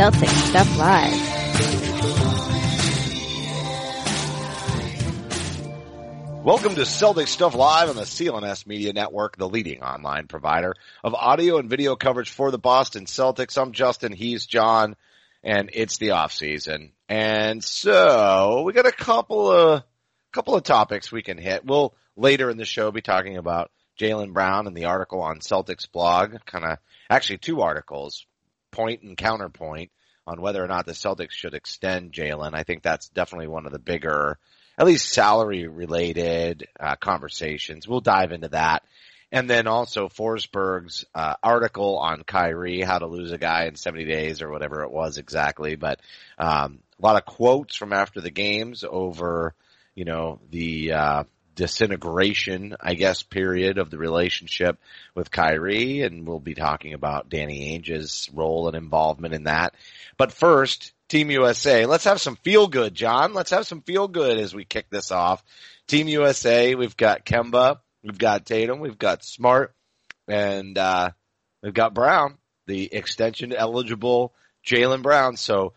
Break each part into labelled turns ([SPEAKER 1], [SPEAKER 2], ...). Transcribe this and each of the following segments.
[SPEAKER 1] Celtic Stuff Live.
[SPEAKER 2] Welcome to Celtic Stuff Live on the CLNS Media Network, the leading online provider of audio and video coverage for the Boston Celtics. I'm Justin, he's Jon, and it's the off season. And so we got a couple of couple of topics we can hit. We'll later in the show be talking about Jaylen Brown and the article on CelticsBlog, kind of actually two articles, point and counterpoint on whether or not the Celtics should extend Jaylen. I think that's definitely one of the bigger at least salary related uh, conversations. We'll dive into that. And then also Forsberg's uh, article on Kyrie, how to lose a guy in 70 days or whatever it was exactly. But um, a lot of quotes from after the games over, you know, the uh, disintegration, I guess, period of the relationship with Kyrie. And we'll be talking about Danny Ainge's role and involvement in that. But first, Team USA. Let's have some feel good, Jon. Let's have some feel good as we kick this off. Team USA, we've got Kemba, we've got Tatum, we've got Smart, and uh, we've got Brown, the extension eligible Jaylen Brown. So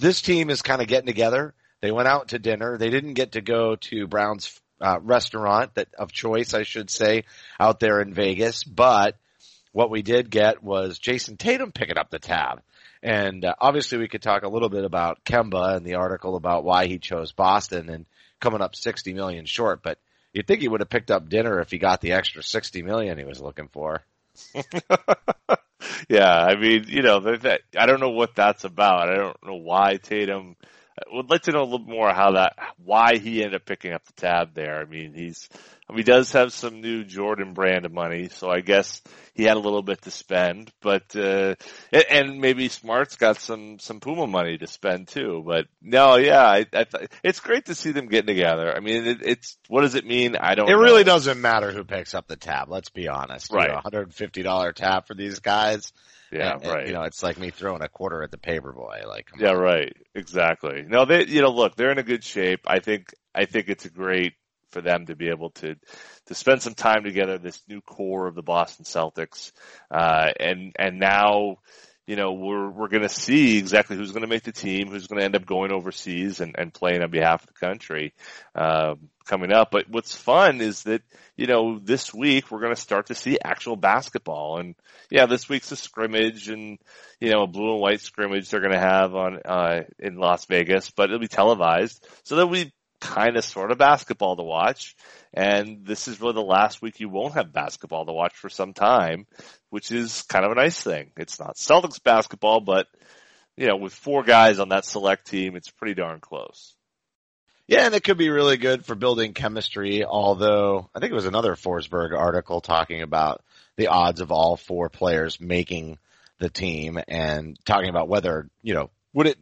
[SPEAKER 2] this team is kind of getting together. They went out to dinner. They didn't get to go to Brown's uh, restaurant that of choice, I should say, out there in Vegas. But what we did get was Jayson Tatum picking up the tab. And uh, obviously, we could talk a little bit about Kemba and the article about why he chose Boston and coming up 60 million short. But you'd think he would have picked up dinner if he got the extra 60 million he was looking for.
[SPEAKER 3] yeah, I mean, you know, that, I don't know what that's about. I don't know why Tatum. Would like to know a little more how that, why he ended up picking up the tab there. I mean, he's, I mean, he does have some new Jordan brand of money, so I guess he had a little bit to spend, but, uh, and, and maybe Smart's got some, some Puma money to spend too, but no, yeah, I, I th- it's great to see them getting together. I mean, it, it's, what does it mean? I don't
[SPEAKER 2] It
[SPEAKER 3] know.
[SPEAKER 2] really doesn't matter who picks up the tab. Let's be honest.
[SPEAKER 3] Right.
[SPEAKER 2] You know, $150 tab for these guys.
[SPEAKER 3] Yeah,
[SPEAKER 2] and- and,
[SPEAKER 3] right.
[SPEAKER 2] you know, it's like me throwing a quarter at the paperboy. Like,
[SPEAKER 3] Yeah,
[SPEAKER 2] on.
[SPEAKER 3] right. Exactly. No, they, you know, look, they're in a good shape. I think, I think it's great for them to be able to, to spend some time together, this new core of the Boston Celtics. Uh, and, and now, you know, we're, we're going to see exactly who's going to make the team, who's going to end up going overseas and, and playing on behalf of the country, um, coming up. But what's fun is that, you know, this week we're going to start to see actual basketball. And yeah, this week's a scrimmage and, you know, a blue and white scrimmage they're going to have on, uh, in Las Vegas, but it'll be televised. So there'll be kind of sort of basketball to watch. And this is really the last week you won't have basketball to watch for some time, which is kind of a nice thing. It's not Celtics basketball, but you know, with four guys on that select team, it's pretty darn close.
[SPEAKER 2] Yeah, and it could be really good for building chemistry, although I think it was another Forsberg article talking about the odds of all four players making the team and talking about whether, you know, would it,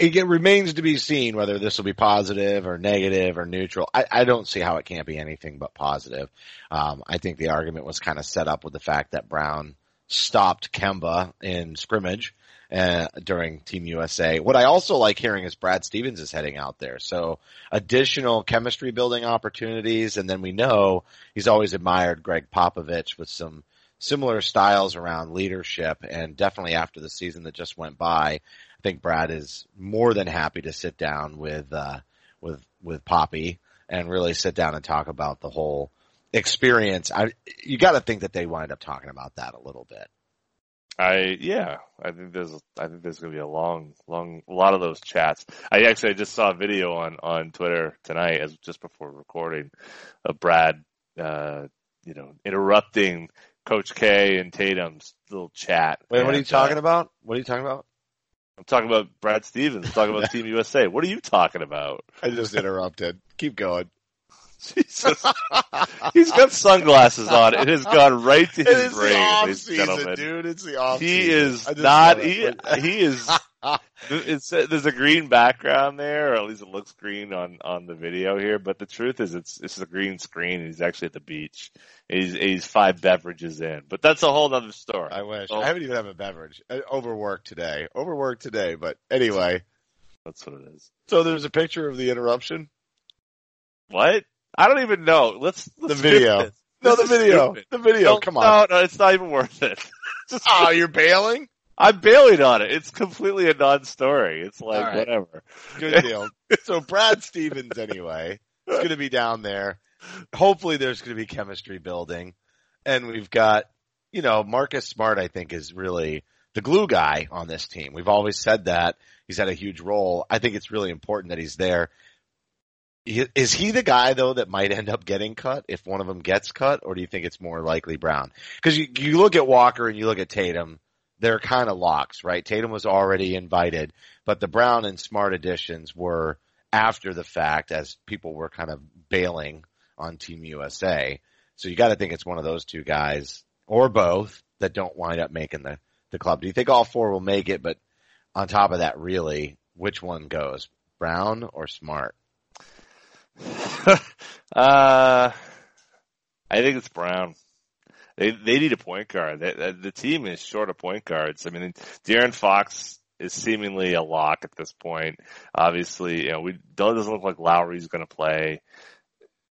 [SPEAKER 2] it remains to be seen whether this will be positive or negative or neutral. I, I don't see how it can't be anything but positive. Um, I think the argument was kind of set up with the fact that Brown stopped Kemba in scrimmage uh, during Team USA. What I also like hearing is Brad Stevens is heading out there. So additional chemistry building opportunities. And then we know he's always admired Gregg Popovich with some similar styles around leadership. And definitely after the season that just went by, I think Brad is more than happy to sit down with, uh, with, with Poppy and really sit down and talk about the whole experience. I, you got to think that they wind up talking about that a little bit.
[SPEAKER 3] I yeah, I think there's I think there's gonna be a long, long, a lot of those chats. I actually just saw a video on on Twitter tonight, as just before recording, of Brad, uh, you know, interrupting Coach K and Tatum's little chat.
[SPEAKER 2] Wait, what are you
[SPEAKER 3] And,
[SPEAKER 2] talking
[SPEAKER 3] uh,
[SPEAKER 2] about? What are you talking about?
[SPEAKER 3] I'm talking about Brad Stevens. Talking about Team USA. What are you talking about?
[SPEAKER 2] I just interrupted. Keep going.
[SPEAKER 3] Jesus. He's got sunglasses on. It has gone right to his brain,
[SPEAKER 2] off
[SPEAKER 3] ladies and
[SPEAKER 2] season,
[SPEAKER 3] gentlemen.
[SPEAKER 2] dude. It's the off
[SPEAKER 3] He is not. He, he is. It's, there's a green background there, or at least it looks green on on the video here. But the truth is, it's it's a green screen. He's actually at the beach. He's he's five beverages in, but that's a whole other story.
[SPEAKER 2] I wish.
[SPEAKER 3] Oh.
[SPEAKER 2] I haven't even had a beverage. I overworked today. Overworked today. But anyway,
[SPEAKER 3] That's what it is.
[SPEAKER 2] so there's a picture of the interruption.
[SPEAKER 3] What? I don't even know. Let's, let's
[SPEAKER 2] The video. No, the video. The video. Come on.
[SPEAKER 3] No, no, it's not even worth it. Just-
[SPEAKER 2] Oh, you're bailing?
[SPEAKER 3] I'm bailing on it. It's completely a non-story. It's like
[SPEAKER 2] right.
[SPEAKER 3] whatever.
[SPEAKER 2] Good deal. so Brad Stevens, anyway, is going to be down there. Hopefully, there's going to be chemistry building, and we've got, you know, Marcus Smart. I think is really the glue guy on this team. We've always said that he's had a huge role. I think it's really important that he's there. Is he the guy though that might end up getting cut if one of them gets cut, or do you think it's more likely Brown? Because you, you look at Walker and you look at Tatum, they're kind of locks, right? Tatum was already invited, but the Brown and Smart additions were after the fact as people were kind of bailing on Team USA. So you got to think it's one of those two guys or both that don't wind up making the, the club. Do you think all four will make it? But on top of that, really, which one goes? Brown or Smart?
[SPEAKER 3] uh, I think it's Brown. They they need a point guard. They, the- the team is short of point guards. I mean, De'Aaron Fox is seemingly a lock at this point. Obviously, you know, we doesn't look like Lowry's going to play.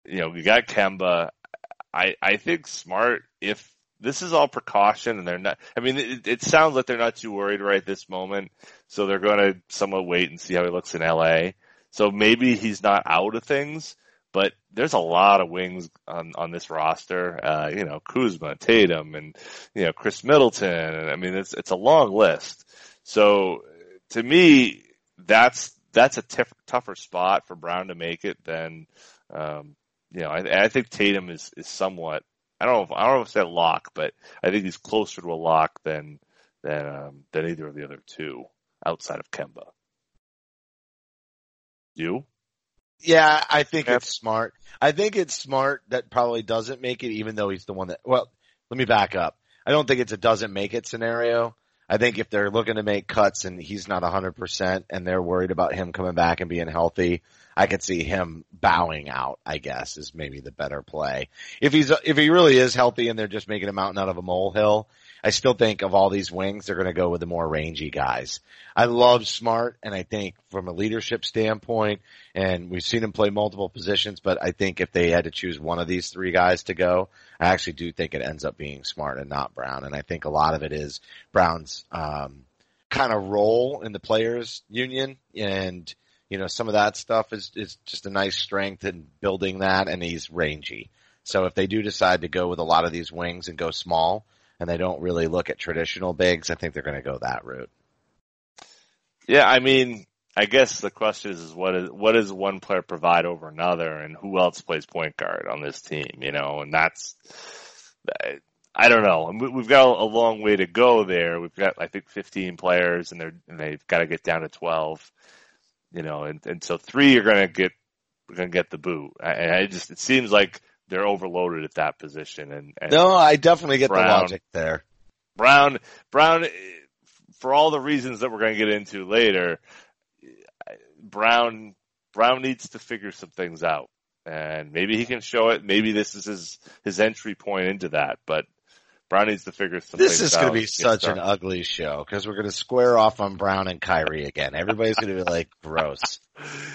[SPEAKER 3] You know, we got Kemba. I I think Smart if this is all precaution and they're not. I mean, it, it sounds like they're not too worried right this moment, so they're going to somewhat wait and see how he looks in LA. So maybe he's not out of things, but there's a lot of wings on on this roster. Uh, you know, Kuzma, Tatum, and you know Khris Middleton. I mean, it's it's a long list. So to me, that's that's a tougher spot for Brown to make it than. Um, you know, I, I think Tatum is is somewhat. I don't know. If, I don't know if it's a lock, but I think he's closer to a lock than than um, than either of the other two outside of Kemba. You?
[SPEAKER 2] Yeah, I think it's smart. I think it's smart that probably doesn't make it, even though he's the one that. Well, let me back up. I don't think it's a doesn't make it scenario. I think if they're looking to make cuts and he's not 100% and they're worried about him coming back and being healthy, I could see him bowing out, I guess, is maybe the better play. If he's, if he really is healthy and they're just making a mountain out of a molehill, I still think of all these wings, they're going to go with the more rangy guys. I love Smart, and I think from a leadership standpoint, and we've seen him play multiple positions, but I think if they had to choose one of these three guys to go, I actually do think it ends up being Smart and not Brown. And I think a lot of it is Brown's um, kind of role in the players union, and you know some of that stuff is is just a nice strength in building that, and he's rangy. So if they do decide to go with a lot of these wings and go small, and they don't really look at traditional bigs, I think they're going to go that route.
[SPEAKER 3] Yeah, I mean, I guess the question is, is what is what does one player provide over another, and who else plays point guard on this team? You know, and that's I don't know. We've got a long way to go there. We've got I think 15 players, and they're and they've got to get down to 12. You know, and and so three are going to get are going to get the boot. And I just it seems like they're overloaded at that position, and, and
[SPEAKER 2] No, I definitely get
[SPEAKER 3] Brown.
[SPEAKER 2] the logic there.
[SPEAKER 3] Brown, Brown, for all the reasons that we're going to get into later, Brown, Brown needs to figure some things out, and maybe he can show it. Maybe this is his his entry point into that, but Brown needs to figure some.
[SPEAKER 2] This is going to be such an ugly show because we're going to square off on Brown and Kyrie again. Everybody's going to be like, gross.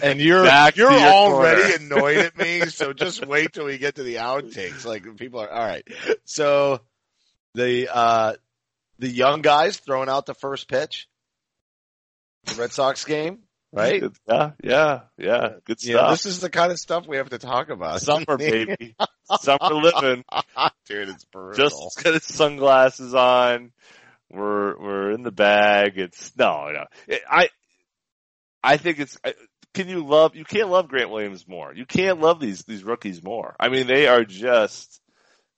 [SPEAKER 2] And you're
[SPEAKER 3] Back
[SPEAKER 2] you're
[SPEAKER 3] your
[SPEAKER 2] already
[SPEAKER 3] corner.
[SPEAKER 2] annoyed at me, so just wait till we get to the outtakes. Like people are all right. So the uh the young guys throwing out the first pitch, the Red Sox game, right?
[SPEAKER 3] Yeah, yeah, yeah. Good stuff.
[SPEAKER 2] this is the kind of stuff we have to talk about.
[SPEAKER 3] Summer, baby. Summer living.
[SPEAKER 2] Dude, it's brutal.
[SPEAKER 3] Just got his sunglasses on. We're we're in the bag. It's no, no. It- I I think it's. I- Can you love? You can't love Grant Williams more. You can't love these these rookies more. I mean, they are just,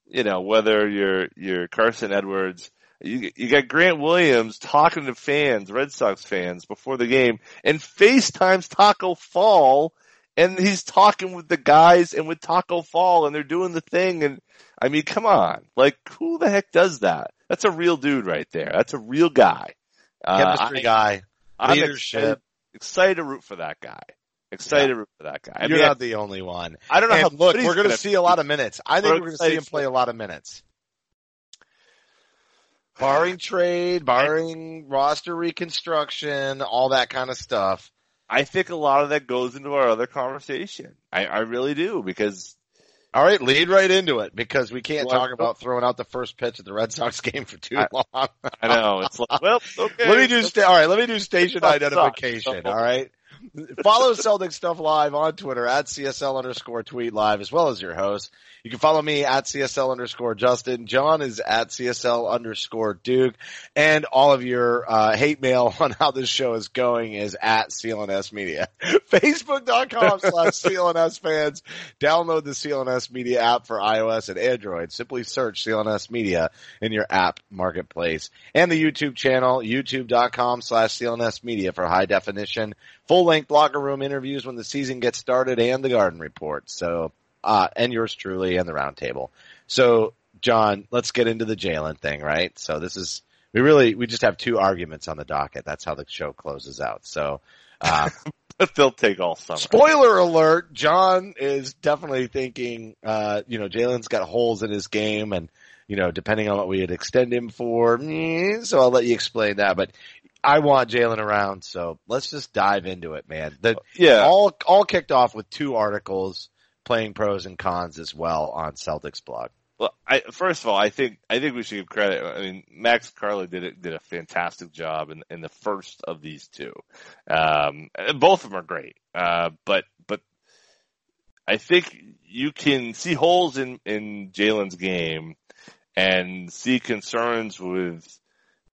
[SPEAKER 3] you know, whether you're you're Carsen Edwards. You, you got Grant Williams talking to fans, Red Sox fans before the game, and FaceTimes Taco Fall and he's talking with the guys and with Taco Fall and they're doing the thing. And I mean, come on, like who the heck does that? That's a real dude right there. That's a real guy. Uh,
[SPEAKER 2] Chemistry
[SPEAKER 3] I-
[SPEAKER 2] guy,
[SPEAKER 3] I'm
[SPEAKER 2] leadership.
[SPEAKER 3] Excited, excited to root for that guy. Excited to root for that guy. I
[SPEAKER 2] You're
[SPEAKER 3] mean,
[SPEAKER 2] not the only one.
[SPEAKER 3] I, I don't know
[SPEAKER 2] And
[SPEAKER 3] how.
[SPEAKER 2] look, we're going to
[SPEAKER 3] gonna
[SPEAKER 2] see a lot of minutes. I think
[SPEAKER 3] We're
[SPEAKER 2] we're going to see him play a lot of minutes. Barring trade, barring roster reconstruction, all that kind of stuff.
[SPEAKER 3] I think a lot of that goes into our other conversation. I, I really do because
[SPEAKER 2] All right, lead right into it because we can't
[SPEAKER 3] Well,
[SPEAKER 2] talk about throwing out the first pitch at the Red Sox game for too
[SPEAKER 3] I-
[SPEAKER 2] long.
[SPEAKER 3] I know it's like, well, okay.
[SPEAKER 2] Let me do sta- all right. Let me do station identification. All right. Follow Celtic Stuff Live on Twitter at CSL underscore tweet live as well as your host. You can follow me at CSL underscore Justin. Jon is at CSL underscore Duke. And all of your uh, hate mail on how this show is going is at CLNS Media. Facebook.com slash CLNS fans. Download the CLNS Media app for iOS and Android. Simply search CLNS Media in your app marketplace. And the YouTube channel, youtube.com slash CLNS Media for high definition, full length locker room interviews when the season gets started and the garden report. So, uh, and yours truly and the roundtable. So, Jon, let's get into the Jaylen thing, right? So this is, we really, we just have two arguments on the docket. That's how the show closes out. So, uh,
[SPEAKER 3] but they'll take all summer.
[SPEAKER 2] Spoiler alert, Jon is definitely thinking, uh, you know, Jaylen's got holes in his game and, you know, depending on what we would extend him for, mm, so I'll let you explain that, but I want Jaylen around, so let's just dive into it, man. The,
[SPEAKER 3] Yeah,
[SPEAKER 2] all, all kicked off with two articles playing pros and cons as well on CelticsBlog.
[SPEAKER 3] Well, I, first of all, I think I think we should give credit. I mean, Max Carla did it, did a fantastic job in, in the first of these two. Um, both of them are great, uh, but but I think you can see holes in in Jaylen's game and see concerns with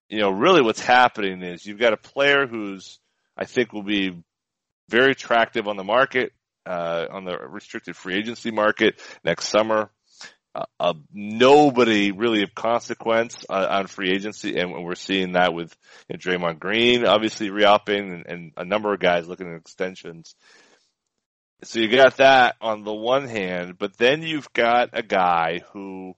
[SPEAKER 3] you know really what's happening is you've got a player who's I think will be very attractive on the market uh, on the restricted free agency market next summer uh, uh, nobody really of consequence on free agency, and we're seeing that with you know, Draymond Green, obviously re-upping, and, and a number of guys looking at extensions. So you got that on the one hand, but then you've got a guy who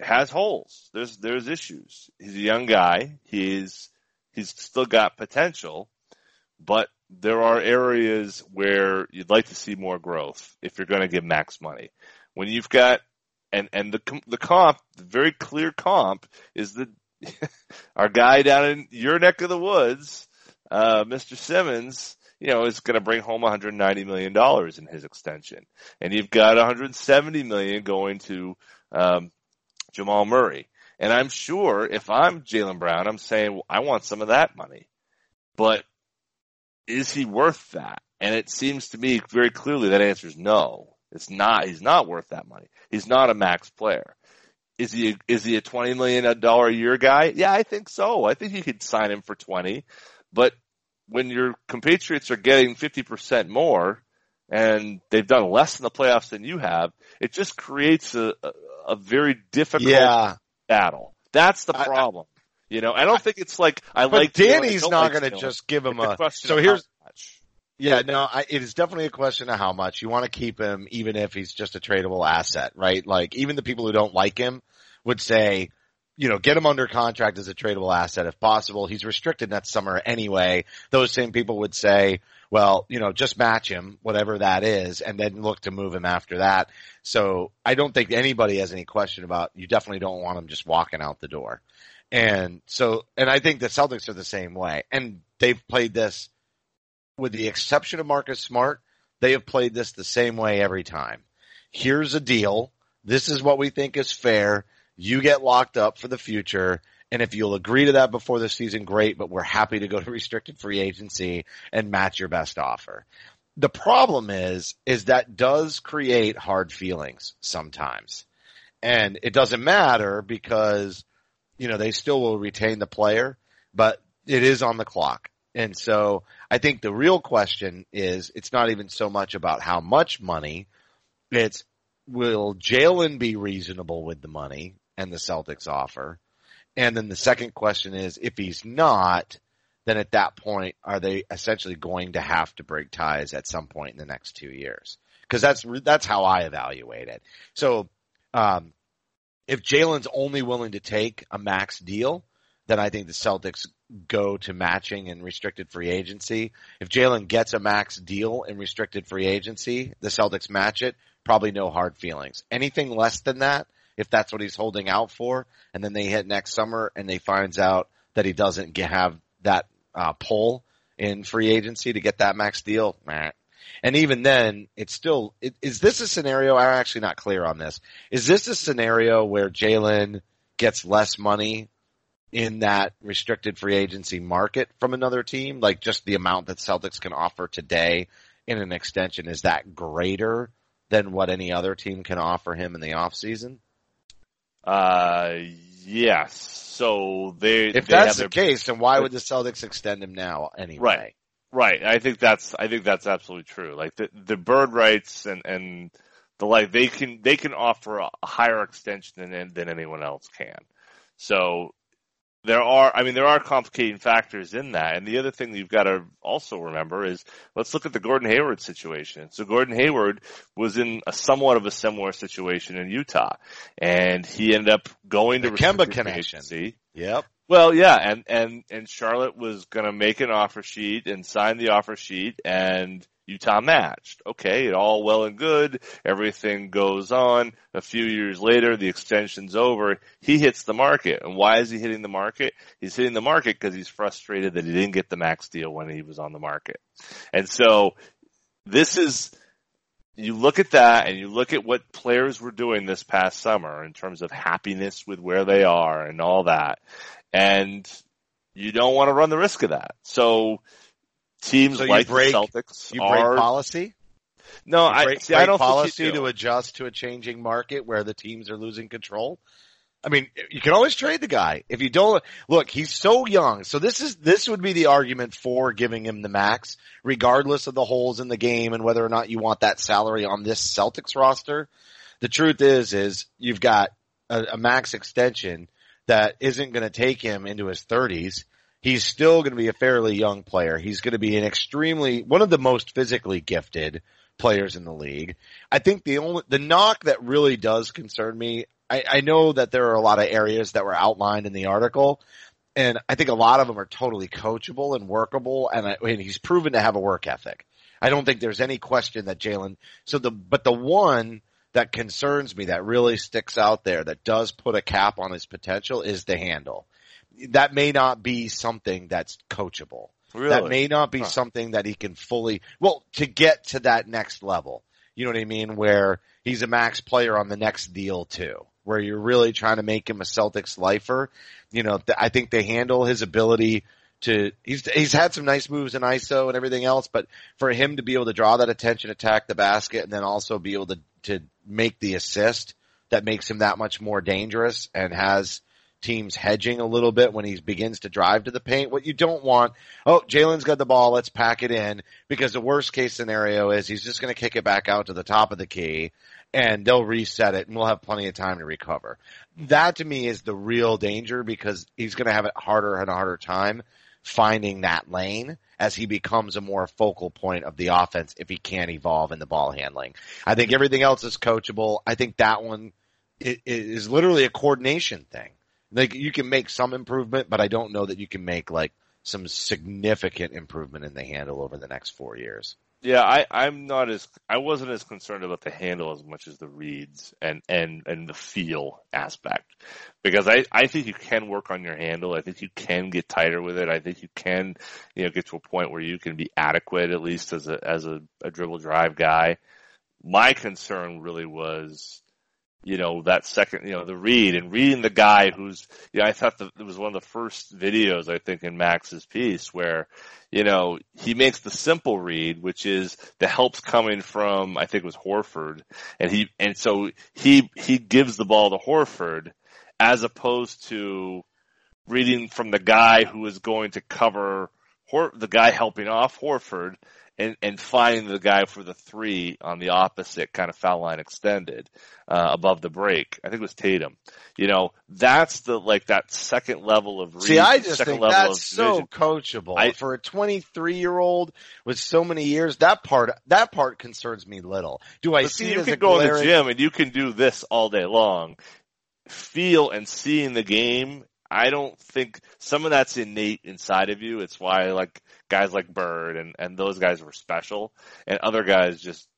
[SPEAKER 3] has holes. There's there's issues. He's a young guy. He's he's still got potential, but there are areas where you'd like to see more growth if you're going to give max money. When you've got and and the the comp, the very clear comp is the our guy down in your neck of the woods, uh, Mr. Simmons. You know, is going to bring home 190 million dollars in his extension, and you've got 170 million going to um, Jamal Murray. And I'm sure if I'm Jaylen Brown, I'm saying well, I want some of that money, but is he worth that? And it seems to me very clearly that answer is no. It's not. He's not worth that money. He's not a max player. Is he? Is he a twenty million dollar a year guy? Yeah, I think so. I think you could sign him for twenty. But when your compatriots are getting fifty percent more, and they've done less in the playoffs than you have, it just creates a a, very difficult
[SPEAKER 2] Yeah.
[SPEAKER 3] battle. That's the
[SPEAKER 2] I- I-
[SPEAKER 3] problem. you know, I don't think it's like I like.
[SPEAKER 2] Danny's not
[SPEAKER 3] like
[SPEAKER 2] going to just give him
[SPEAKER 3] a
[SPEAKER 2] so here's,
[SPEAKER 3] much.
[SPEAKER 2] Yeah, no, I, it is definitely a question of how much you want to keep him, even if he's just a tradable asset, right? Like even the people who don't like him would say, you know, get him under contract as a tradable asset if possible. He's restricted next summer anyway. Those same people would say, well, you know, just match him, whatever that is, and then look to move him after that. So I don't think anybody has any question about, you definitely don't want him just walking out the door. And so, and I think the Celtics are the same way. And they've played this with the exception of Marcus Smart, they have played this the same way every time. Here's a deal. This is what we think is fair. You get locked up for the future. And if you'll agree to that before the season, great, but we're happy to go to restricted free agency and match your best offer. The problem is, is that does create hard feelings sometimes. And it doesn't matter because, you know, they still will retain the player, but it is on the clock. And so I think the real question is it's not even so much about how much money. It's will Jaylen be reasonable with the money and the Celtics offer? And then the second question is if he's not, then at that point, are they essentially going to have to break ties at some point in the next two years? Because that's that's how I evaluate it. So, um, if Jaylen's only willing to take a max deal, then I think the Celtics go to matching and restricted free agency. If Jaylen gets a max deal in restricted free agency, the Celtics match it. Probably no hard feelings. Anything less than that, if that's what he's holding out for, and then they hit next summer and they finds out that he doesn't get, have that uh, pull in free agency to get that max deal, meh. And even then, it's still, it, is this a scenario? I'm actually not clear on this. Is this a scenario where Jaylen gets less money in that restricted free agency market from another team? Like just the amount that Celtics can offer today in an extension, is that greater than what any other team can offer him in the offseason?
[SPEAKER 3] Uh, yes. So they,
[SPEAKER 2] If
[SPEAKER 3] they
[SPEAKER 2] that's the
[SPEAKER 3] their-
[SPEAKER 2] case, then why would the Celtics extend him now anyway?
[SPEAKER 3] Right. Right. I think that's I think that's absolutely true. Like the the bird rights and and the like they can they can offer a higher extension than than anyone else can. So there are I mean there are complicating factors in that. And the other thing that you've got to also remember is let's look at the Gordon Hayward situation. So Gordon Hayward was in a somewhat of a similar situation in Utah and he ended up going to
[SPEAKER 2] The Kemba connection.
[SPEAKER 3] agency.
[SPEAKER 2] Yep.
[SPEAKER 3] Well, yeah, and and and Charlotte was going to make an offer sheet and sign the offer sheet, and Utah matched. Okay, it all well and good. Everything goes on. A few years later, the extension's over. He hits the market, and why is he hitting the market? He's hitting the market because he's frustrated that he didn't get the max deal when he was on the market, and so this is you look at that and you look at what players were doing this past summer in terms of happiness with where they are and all that. And you don't want to run the risk of that. So teams
[SPEAKER 2] So you
[SPEAKER 3] like
[SPEAKER 2] break-
[SPEAKER 3] the Celtics
[SPEAKER 2] You break
[SPEAKER 3] are
[SPEAKER 2] policy?
[SPEAKER 3] no,
[SPEAKER 2] You
[SPEAKER 3] I
[SPEAKER 2] break,
[SPEAKER 3] see. I don't
[SPEAKER 2] policy
[SPEAKER 3] think you
[SPEAKER 2] to adjust to a changing market where the teams are losing control. I mean, you can always trade the guy if you don't look. He's so young, so this is this would be the argument for giving him the max, regardless of the holes in the game and whether or not you want that salary on this Celtics roster. The truth is, is you've got a, a max extension that isn't going to take him into his thirties. He's still going to be a fairly young player. He's going to be an extremely one of the most physically gifted players in the league. I think the only the knock that really does concern me. I, I know that there are a lot of areas that were outlined in the article, and I think a lot of them are totally coachable and workable. And, I, and he's proven to have a work ethic. I don't think there's any question that Jaylen. So the but the one that concerns me that really sticks out there that does put a cap on his potential is the handle. That may not be something that's coachable.
[SPEAKER 3] Really?
[SPEAKER 2] That may not be
[SPEAKER 3] Huh.
[SPEAKER 2] something that he can fully, well, to get to that next level. You know what I mean? Where he's a max player on the next deal too. Where you're really trying to make him a Celtics lifer. You know, th- I think they handle his ability to, he's, he's had some nice moves in ISO and everything else, but for him to be able to draw that attention, attack the basket, and then also be able to, to make the assist that makes him that much more dangerous and has teams hedging a little bit when he begins to drive to the paint. What you don't want, oh, Jaylen's got the ball, let's pack it in, because the worst case scenario is he's just going to kick it back out to the top of the key and they'll reset it and we'll have plenty of time to recover. That to me is the real danger because he's going to have a harder and harder time finding that lane as he becomes a more focal point of the offense if he can't evolve in the ball handling. I think everything else is coachable. I think that one is literally a coordination thing. Like you can make some improvement, but I don't know that you can make like some significant improvement in the handle over the next four years.
[SPEAKER 3] Yeah, I, I'm not as I wasn't as concerned about the handle as much as the reads and and and the feel aspect because I I think you can work on your handle. I think you can get tighter with it. I think you can you know get to a point where you can be adequate at least as a as a, a dribble drive guy. My concern really was you know, that second, you know, the read and reading the guy who's, you know, I thought that it was one of the first videos, I think, in Max's piece where, you know, he makes the simple read, which is the help's coming from, I think it was Horford. And he, and so he, he gives the ball to Horford as opposed to reading from the guy who is going to cover Hor- the guy helping off Horford and, and finding the guy for the three on the opposite kind of foul line extended, uh, above the break. I think it was Tatum. You know, that's the, like that second level of read,
[SPEAKER 2] See, I just
[SPEAKER 3] second
[SPEAKER 2] think
[SPEAKER 3] level
[SPEAKER 2] that's
[SPEAKER 3] of
[SPEAKER 2] so
[SPEAKER 3] vision.
[SPEAKER 2] coachable
[SPEAKER 3] I-
[SPEAKER 2] for a 23 year old with so many years. That part, that part concerns me little. Do I see
[SPEAKER 3] you
[SPEAKER 2] as
[SPEAKER 3] can
[SPEAKER 2] a
[SPEAKER 3] go in the gym and you can do this all day long. Feel and seeing the game. I don't think some of that's innate inside of you. It's why like guys like Bird and, and those guys were special and other guys just,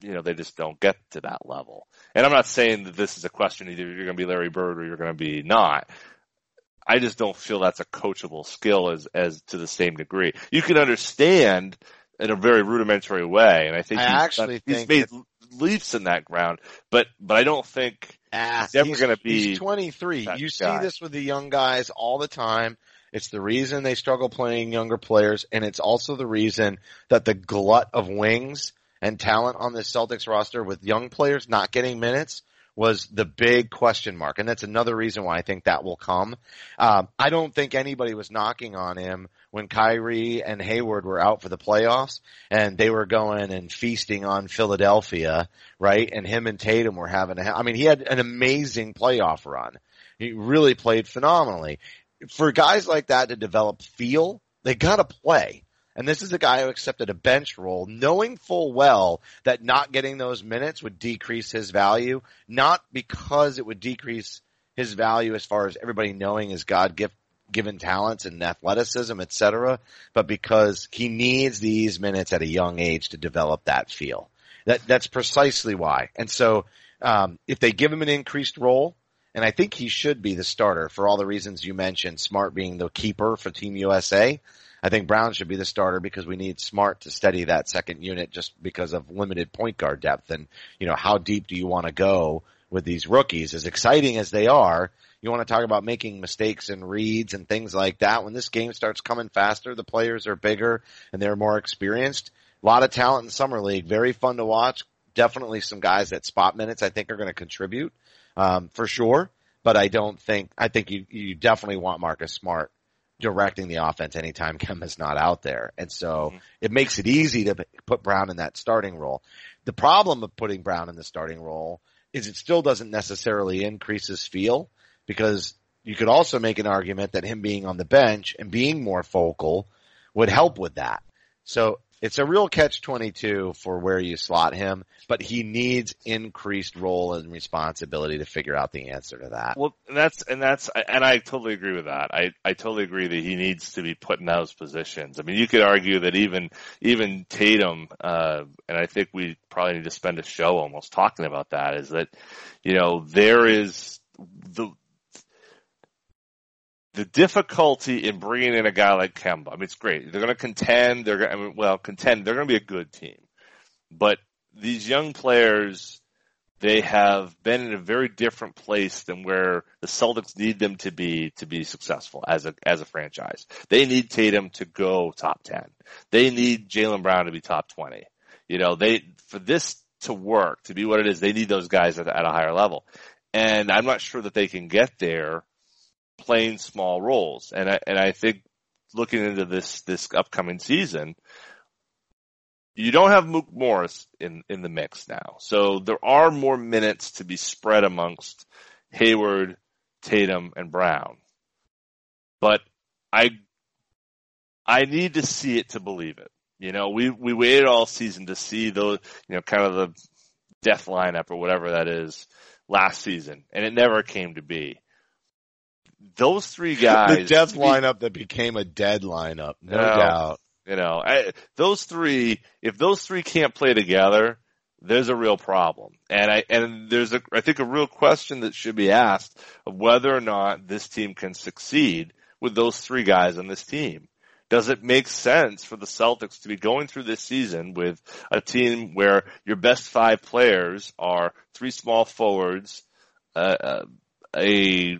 [SPEAKER 3] you know, they just don't get to that level. And I'm not saying that this is a question either you're going to be Larry Bird or you're going to be not. I just don't feel that's a coachable skill as, as to the same degree. You can understand in a very rudimentary way. And I think
[SPEAKER 2] I
[SPEAKER 3] he's,
[SPEAKER 2] actually
[SPEAKER 3] he's
[SPEAKER 2] think
[SPEAKER 3] made leaps in that ground, but, but I don't think
[SPEAKER 2] Ah,
[SPEAKER 3] He's never gonna be
[SPEAKER 2] He's 23.
[SPEAKER 3] that
[SPEAKER 2] You see
[SPEAKER 3] guy.
[SPEAKER 2] this with the young guys all the time. It's the reason they struggle playing younger players, and it's also the reason that the glut of wings and talent on the Celtics roster with young players not getting minutes was the big question mark, and that's another reason why I think that will come. Um, I don't think anybody was knocking on him when Kyrie and Hayward were out for the playoffs, and they were going and feasting on Philadelphia, right? And him and Tatum were having a, I mean, he had an amazing playoff run. He really played phenomenally. For guys like that to develop feel, they gotta play. And this is a guy who accepted a bench role, knowing full well that not getting those minutes would decrease his value, not because it would decrease his value as far as everybody knowing his God gift given talents and athleticism, et cetera, but because he needs these minutes at a young age to develop that feel. That that's precisely why. And so um, if they give him an increased role, and I think he should be the starter for all the reasons you mentioned, Smart being the keeper for Team USA. I think Brown should be the starter because we need Smart to steady that second unit just because of limited point guard depth. And, you know, how deep do you want to go with these rookies? As exciting as they are, you want to talk about making mistakes and reads and things like that. When this game starts coming faster, the players are bigger and they're more experienced. A lot of talent in summer league, very fun to watch. Definitely some guys at spot minutes I think are going to contribute, um, for sure. But I don't think, I think you, you definitely want Marcus Smart directing the offense anytime Kemba's not out there. And so it makes it easy to put Brown in that starting role. The problem of putting Brown in the starting role is it still doesn't necessarily increase his feel because you could also make an argument that him being on the bench and being more focal would help with that. So it's a real catch 22 for where you slot him, but he needs increased role and responsibility to figure out the answer to that.
[SPEAKER 3] Well, and that's and that's and I totally agree with that. I I totally agree that he needs to be put in those positions. I mean, you could argue that even even Tatum, uh, and I think we probably need to spend a show almost talking about that. Is that you know there is the the difficulty in bringing in a guy like Kemba. I mean, it's great. They're going to contend. They're going, I mean, well, contend. They're going to be a good team, but these young players, they have been in a very different place than where the Celtics need them to be to be successful as a as a franchise. They need Tatum to go top ten. They need Jaylen Brown to be top twenty. You know, they for this to work to be what it is, they need those guys at, at a higher level. And I'm not sure that they can get there playing small roles. And I and I think looking into this this upcoming season, you don't have Mook Morris in, in the mix now. So there are more minutes to be spread amongst Hayward, Tatum, and Brown. But I, I need to see it to believe it. You know, we, we waited all season to see those, you know, kind of the death lineup or whatever that is last season, and it never came to be. Those three guys.
[SPEAKER 2] the death lineup that became a dead lineup, no
[SPEAKER 3] Yeah.
[SPEAKER 2] doubt.
[SPEAKER 3] you know, I, those three, if those three can't play together, there's a real problem. And I, and there's a, I think a real question that should be asked of whether or not this team can succeed with those three guys on this team. Does it make sense for the Celtics to be going through this season with a team where your best five players are three small forwards, uh, uh, a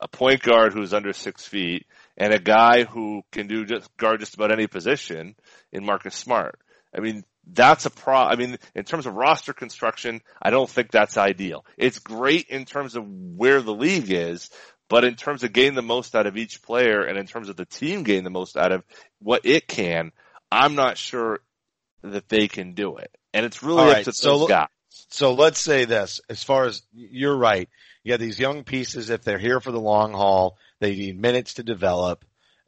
[SPEAKER 3] a point guard who's under six feet, and a guy who can do just guard just about any position in Marcus Smart. I mean, that's a pro. I mean, in terms of roster construction, I don't think that's ideal. It's great in terms of where the league is, but in terms of getting the most out of each player and in terms of the team getting the most out of what it can, I'm not sure that they can do it. And it's really
[SPEAKER 2] All
[SPEAKER 3] up
[SPEAKER 2] right,
[SPEAKER 3] to
[SPEAKER 2] so
[SPEAKER 3] those guys.
[SPEAKER 2] So let's say this, as far as you're right, you these young pieces, if they're here for the long haul, they need minutes to develop.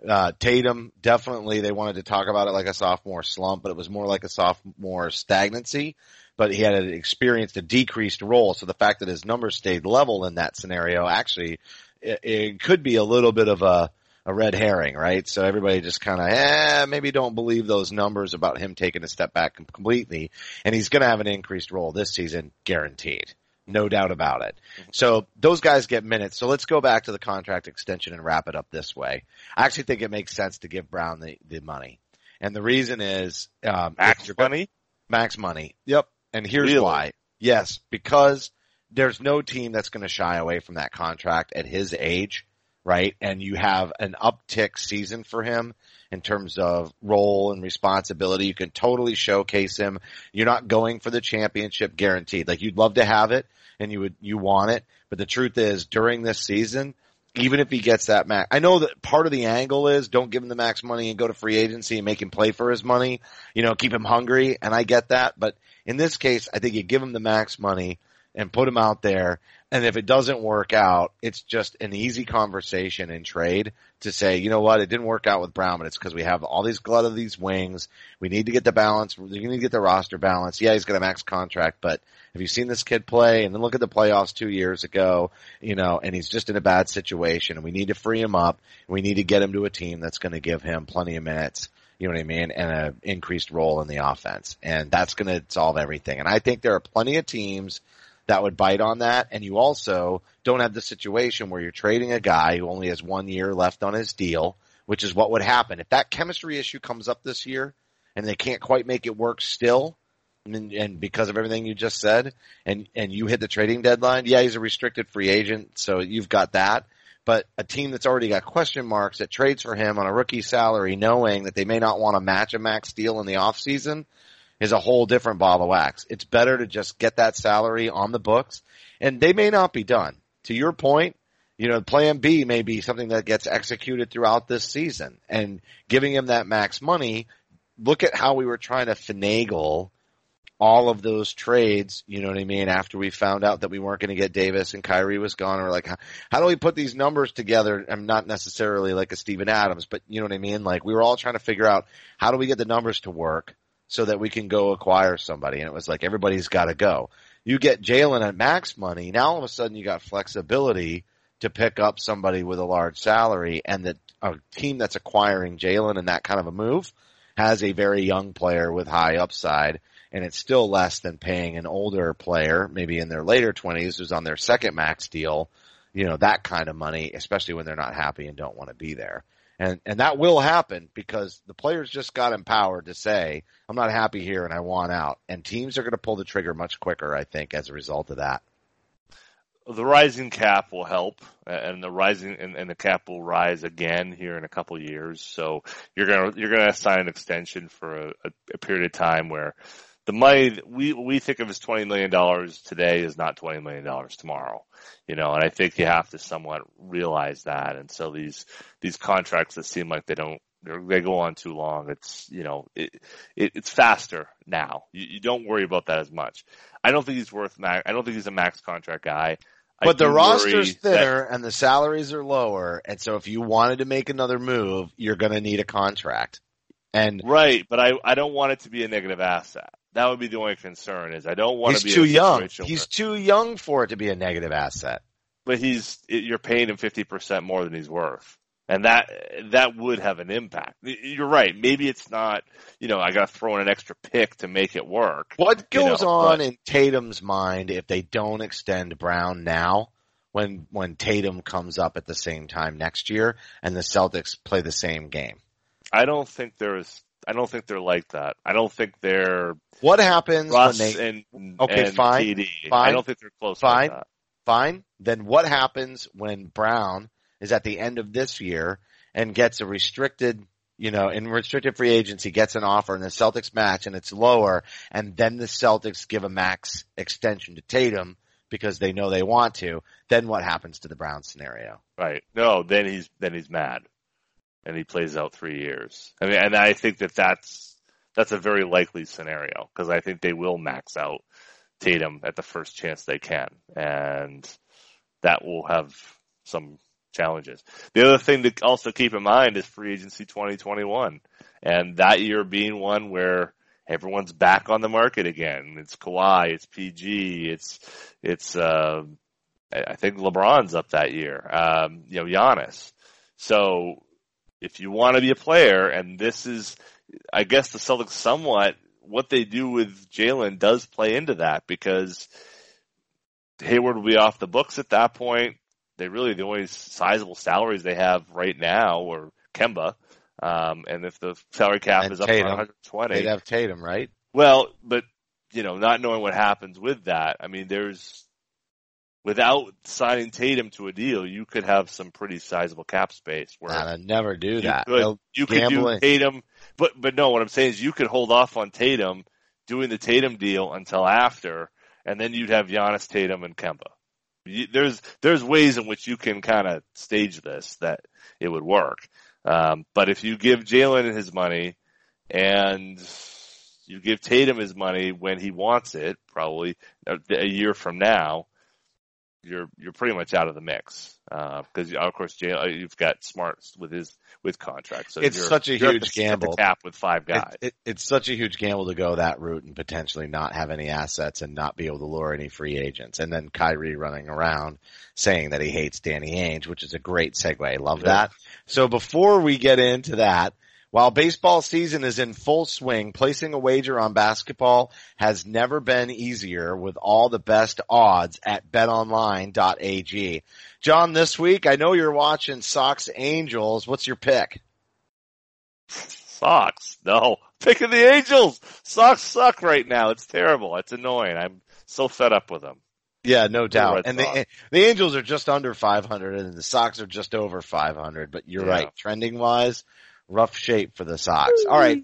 [SPEAKER 2] Uh, Tatum, definitely they wanted to talk about it like a sophomore slump, but it was more like a sophomore stagnancy, but he had experienced a decreased role. So the fact that his numbers stayed level in that scenario actually, it, it could be a little bit of a, a red herring, right? So everybody just kind of, eh, maybe don't believe those numbers about him taking a step back completely. And he's going to have an increased role this season, guaranteed. No doubt about it. So those guys get minutes. So let's go back to the contract extension and wrap it up this way. I actually think it makes sense to give Brown the, the money. And the reason is, um,
[SPEAKER 3] Max money?
[SPEAKER 2] max money. Yep. And here's
[SPEAKER 3] Really?
[SPEAKER 2] why. Yes, because there's no team that's going to shy away from that contract at his age, right? And you have an uptick season for him in terms of role and responsibility. You can totally showcase him. You're not going for the championship guaranteed. Like you'd love to have it and you would, you want it. But the truth is during this season, even if he gets that max, I know that part of the angle is don't give him the max money and go to free agency and make him play for his money, you know, keep him hungry. And I get that. But in this case, I think you give him the max money and put him out there. And if it doesn't work out, it's just an easy conversation in trade to say, you know what, it didn't work out with Brown, but it's because we have all these glut of these wings. We need to get the balance. We need to get the roster balance. Yeah, he's got a max contract, but have you seen this kid play? And then look at the playoffs two years ago, you know, and he's just in a bad situation and we need to free him up. We need to get him to a team that's going to give him plenty of minutes. You know what I mean? And an increased role in the offense. And that's going to solve everything. And I think there are plenty of teams that would bite on that. And you also don't have the situation where you're trading a guy who only has one year left on his deal, which is what would happen. If that chemistry issue comes up this year and they can't quite make it work still, and, and because of everything you just said, and, and you hit the trading deadline, yeah, he's a restricted free agent, so you've got that. But a team that's already got question marks that trades for him on a rookie salary, knowing that they may not want to match a max deal in the offseason, is a whole different ball of wax. It's better to just get that salary on the books, and they may not be done. To your point, you know, plan B may be something that gets executed throughout this season, and giving him that max money. Look at how we were trying to finagle all of those trades, you know what I mean, after we found out that we weren't going to get Davis and Kyrie was gone, or like, how, how do we put these numbers together? I'm not necessarily like a Steven Adams, but you know what I mean? Like, we were all trying to figure out how do we get the numbers to work so that we can go acquire somebody. And it was like, everybody's got to go. You get Jaylen at max money. Now all of a sudden you got flexibility to pick up somebody with a large salary and that a team that's acquiring Jaylen and that kind of a move has a very young player with high upside and it's still less than paying an older player, maybe in their later twenties who's on their second max deal, you know, that kind of money, especially when they're not happy and don't want to be there. And, and that will happen because the players just got empowered to say, I'm not happy here and I want out. And teams are going to pull the trigger much quicker, I think, as a result of that.
[SPEAKER 3] the rising cap will help, and the rising and, and the cap will rise again here in a couple years. So you're gonna you're gonna sign an extension for a, a, a period of time where the money we we think of as twenty million dollars today is not twenty million dollars tomorrow. You know, and I think you have to somewhat realize that. And so these these contracts that seem like they don't they're- they go on too long. It's you know it, it it's faster now. You, you don't worry about that as much. I don't think he's worth max. I don't think he's a max contract guy. I
[SPEAKER 2] But the roster's
[SPEAKER 3] worry that-
[SPEAKER 2] thinner and the salaries are lower. And so if you wanted to make another move, you're going to need a contract. And
[SPEAKER 3] right, but I I don't want it to be a negative asset. That would be the only concern. Is I don't want
[SPEAKER 2] he's
[SPEAKER 3] to be
[SPEAKER 2] too young. He's too young for it to be a negative asset.
[SPEAKER 3] but he's you're paying him fifty percent more than he's worth, and that that would have an impact. You're right. Maybe it's not. You know, I got to throw in an extra pick to make it work.
[SPEAKER 2] What
[SPEAKER 3] You
[SPEAKER 2] goes
[SPEAKER 3] know,
[SPEAKER 2] on
[SPEAKER 3] but-
[SPEAKER 2] in Tatum's mind if they don't extend Brown now when when Tatum comes up at the same time next year and the Celtics play the same game?
[SPEAKER 3] I don't think there's. I don't think they're like that. I don't think they're
[SPEAKER 2] What happens
[SPEAKER 3] Russ
[SPEAKER 2] when they
[SPEAKER 3] and
[SPEAKER 2] Okay,
[SPEAKER 3] and
[SPEAKER 2] fine,
[SPEAKER 3] KD.
[SPEAKER 2] fine,
[SPEAKER 3] I don't think they're close
[SPEAKER 2] fine.
[SPEAKER 3] like that.
[SPEAKER 2] fine? Then what happens when Brown is at the end of this year and gets a restricted you know, in restricted free agency gets an offer and the Celtics match and it's lower and then the Celtics give a max extension to Tatum because they know they want to, then what happens to the Brown scenario?
[SPEAKER 3] Right. No, then he's then he's mad, and he plays out three years. I mean, and I think that that's that's a very likely scenario because I think they will max out Tatum at the first chance they can, and that will have some challenges. The other thing to also keep in mind is free agency 2021, and that year being one where everyone's back on the market again. It's Kawhi, it's PG, it's it's uh, I think LeBron's up that year. Um, you know, Giannis. So if you want to be a player, and this is, I guess the Celtics somewhat what they do with Jaylen does play into that because Hayward will be off the books at that point. They really the only sizable salaries they have right now are Kemba. Um, and if the salary cap
[SPEAKER 2] And
[SPEAKER 3] is up to 120,
[SPEAKER 2] They'd have Tatum, right?
[SPEAKER 3] well, but you know, not knowing what happens with that, I mean, there's without signing Tatum to a deal, you could have some pretty sizable cap space where
[SPEAKER 2] Nah, they'd never do
[SPEAKER 3] you
[SPEAKER 2] that.
[SPEAKER 3] could,
[SPEAKER 2] They'll
[SPEAKER 3] you could do
[SPEAKER 2] gambling.
[SPEAKER 3] Tatum, but but no, what I'm saying is you could hold off on Tatum doing the Tatum deal until after, and then you'd have Giannis, Tatum, and Kemba. You, there's there's ways in which you can kind of stage this that it would work. Um, but if you give Jaylen his money and you give Tatum his money when he wants it, probably a, a year from now, you're you're pretty much out of the mix uh, because uh, of course Jaylen, uh, you've got Smart with his with contracts. So
[SPEAKER 2] It's such a huge
[SPEAKER 3] the- at the
[SPEAKER 2] gamble.
[SPEAKER 3] cap with five
[SPEAKER 2] It,
[SPEAKER 3] guys.
[SPEAKER 2] it, it's such a huge gamble to go that route and potentially not have any assets and not be able to lure any free agents. And then Kyrie running around saying that he hates Danny Ainge, which is a great segue. I love
[SPEAKER 3] Yeah.
[SPEAKER 2] that. So before we get into that, while baseball season is in full swing, placing a wager on basketball has never been easier with all the best odds at betonline.ag. Jon, this week, I know you're watching Sox Angels. What's your pick?
[SPEAKER 3] Sox. No. Picking the Angels. Sox suck right now. It's terrible. It's annoying. I'm so fed up with them.
[SPEAKER 2] Yeah, no doubt. And the the Angels are just under 500 and the Sox are just over 500, but you're
[SPEAKER 3] Yeah.
[SPEAKER 2] right. Trending wise, rough shape for the Sox. All right.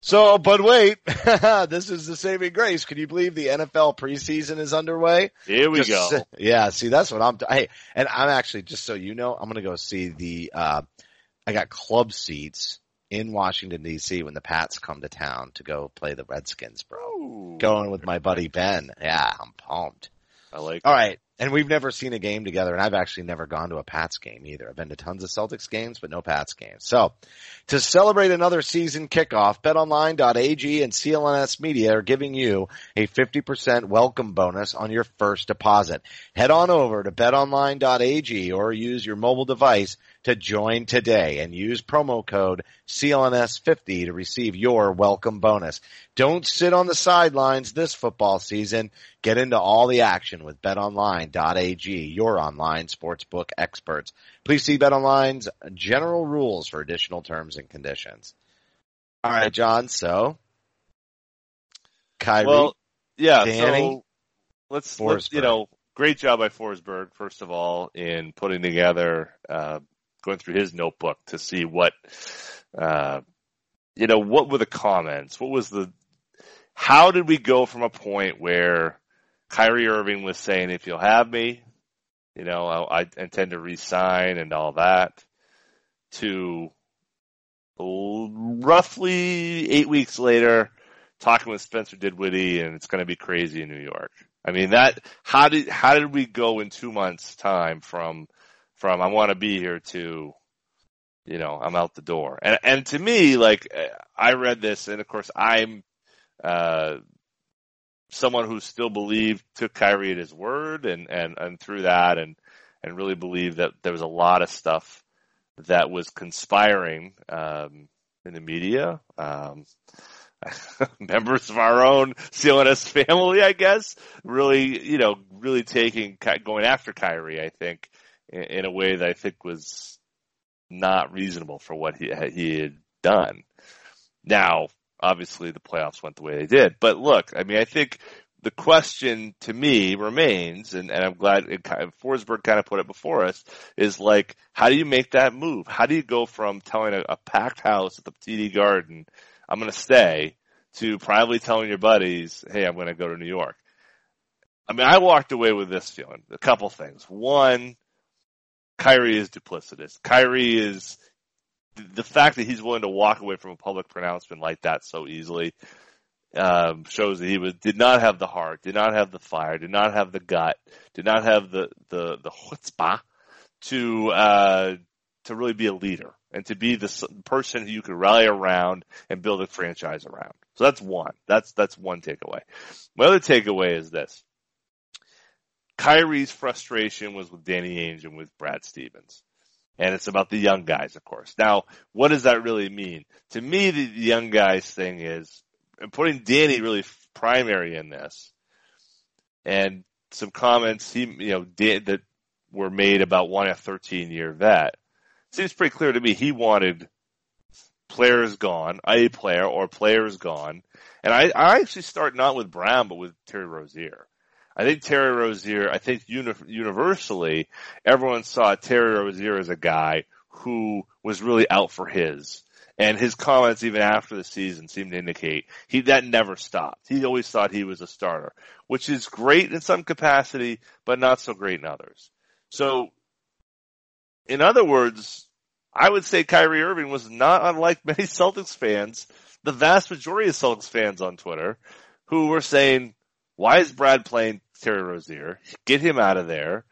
[SPEAKER 2] So, but wait, this is the saving grace. Can you believe the NFL preseason is underway?
[SPEAKER 3] Here we
[SPEAKER 2] Just
[SPEAKER 3] go.
[SPEAKER 2] yeah, see, that's what I'm, t- hey, and I'm actually, just so you know, I'm going to go see the, uh, I got club seats in Washington DC when the Pats come to town to go play the Redskins, bro.
[SPEAKER 3] Ooh,
[SPEAKER 2] Going with my buddy Ben. Yeah, I'm pumped.
[SPEAKER 3] I like
[SPEAKER 2] All right. And we've never seen a game together, and I've actually never gone to a Pats game either. I've been to tons of Celtics games, but no Pats games. So, to celebrate another season kickoff, betonline.ag and CLNS Media are giving you a 50% welcome bonus on your first deposit. Head on over to betonline.ag or use your mobile device to join today and use promo code CLNS50 to receive your welcome bonus. Don't sit on the sidelines this football season. Get into all the action with betonline.ag, your online sportsbook experts. Please see BetOnline's general rules for additional terms and conditions. All right, Jon. So, Kyrie,
[SPEAKER 3] Well, yeah.
[SPEAKER 2] Danny,
[SPEAKER 3] so let's, let's, you know, great job by Forsberg, first of all, in putting together, uh, going through his notebook to see what, uh, you know, what were the comments? What was the, how did we go from a point where Kyrie Irving was saying, if you'll have me, you know, I, I intend to resign and all that to roughly eight weeks later, talking with Spencer Dinwiddie and it's going to be crazy in New York. I mean that how did how did we go in two months time from from I want to be here to you know I'm out the door. And and to me like uh, I read this and of course I'm uh someone who still believed took Kyrie at his word and and and through that and and really believed that there was a lot of stuff that was conspiring um in the media. Um members of our own CLNS family, I guess, really, you know, really taking, going after Kyrie, I think, in, a way that I think was not reasonable for what he, he had done. Now, obviously the playoffs went the way they did, but look, I mean, I think the question to me remains, and, and I'm glad it, kind of- Forsberg kind of put it before us, is like, how do you make that move? How do you go from telling a, a packed house at the TD Garden, I'm going to stay, to privately telling your buddies, hey, I'm going to go to New York? I mean, I walked away with this feeling. A couple things. One, Kyrie is duplicitous. Kyrie is the fact that he's willing to walk away from a public pronouncement like that so easily um, shows that he was did not have the heart, did not have the fire, did not have the gut, did not have the the the chutzpah to uh, to really be a leader and to be the person who you could rally around and build a franchise around. So that's one. That's that's one takeaway. My other takeaway is this: Kyrie's frustration was with Danny Ainge and with Brad Stevens. And it's about the young guys, of course. Now, what does that really mean? To me, the, the young guys thing is, putting Danny really primary in this, and some comments he, you know, did, that were made about wanting a 13 year vet. Seems pretty clear to me he wanted players gone, a player or players gone. And I, I actually start not with Brown, but with Terry Rozier. I think Terry Rozier, I think uni- universally, everyone saw Terry Rozier as a guy who was really out for his. And his comments even after the season seemed to indicate he, that never stopped. He always thought he was a starter, which is great in some capacity, but not so great in others. So, in other words, I would say Kyrie Irving was not unlike many Celtics fans, the vast majority of Celtics fans on Twitter, who were saying, why is Brad playing Terry Rozier? Get him out of there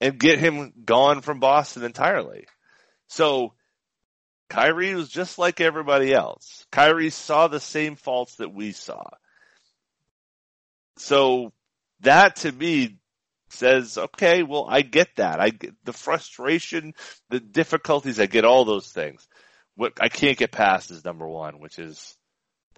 [SPEAKER 3] and get him gone from Boston entirely. So Kyrie was just like everybody else. Kyrie saw the same faults that we saw. So that to me says, okay, well, I get that. I get the frustration, the difficulties. I get all those things. What I can't get past is number one, which is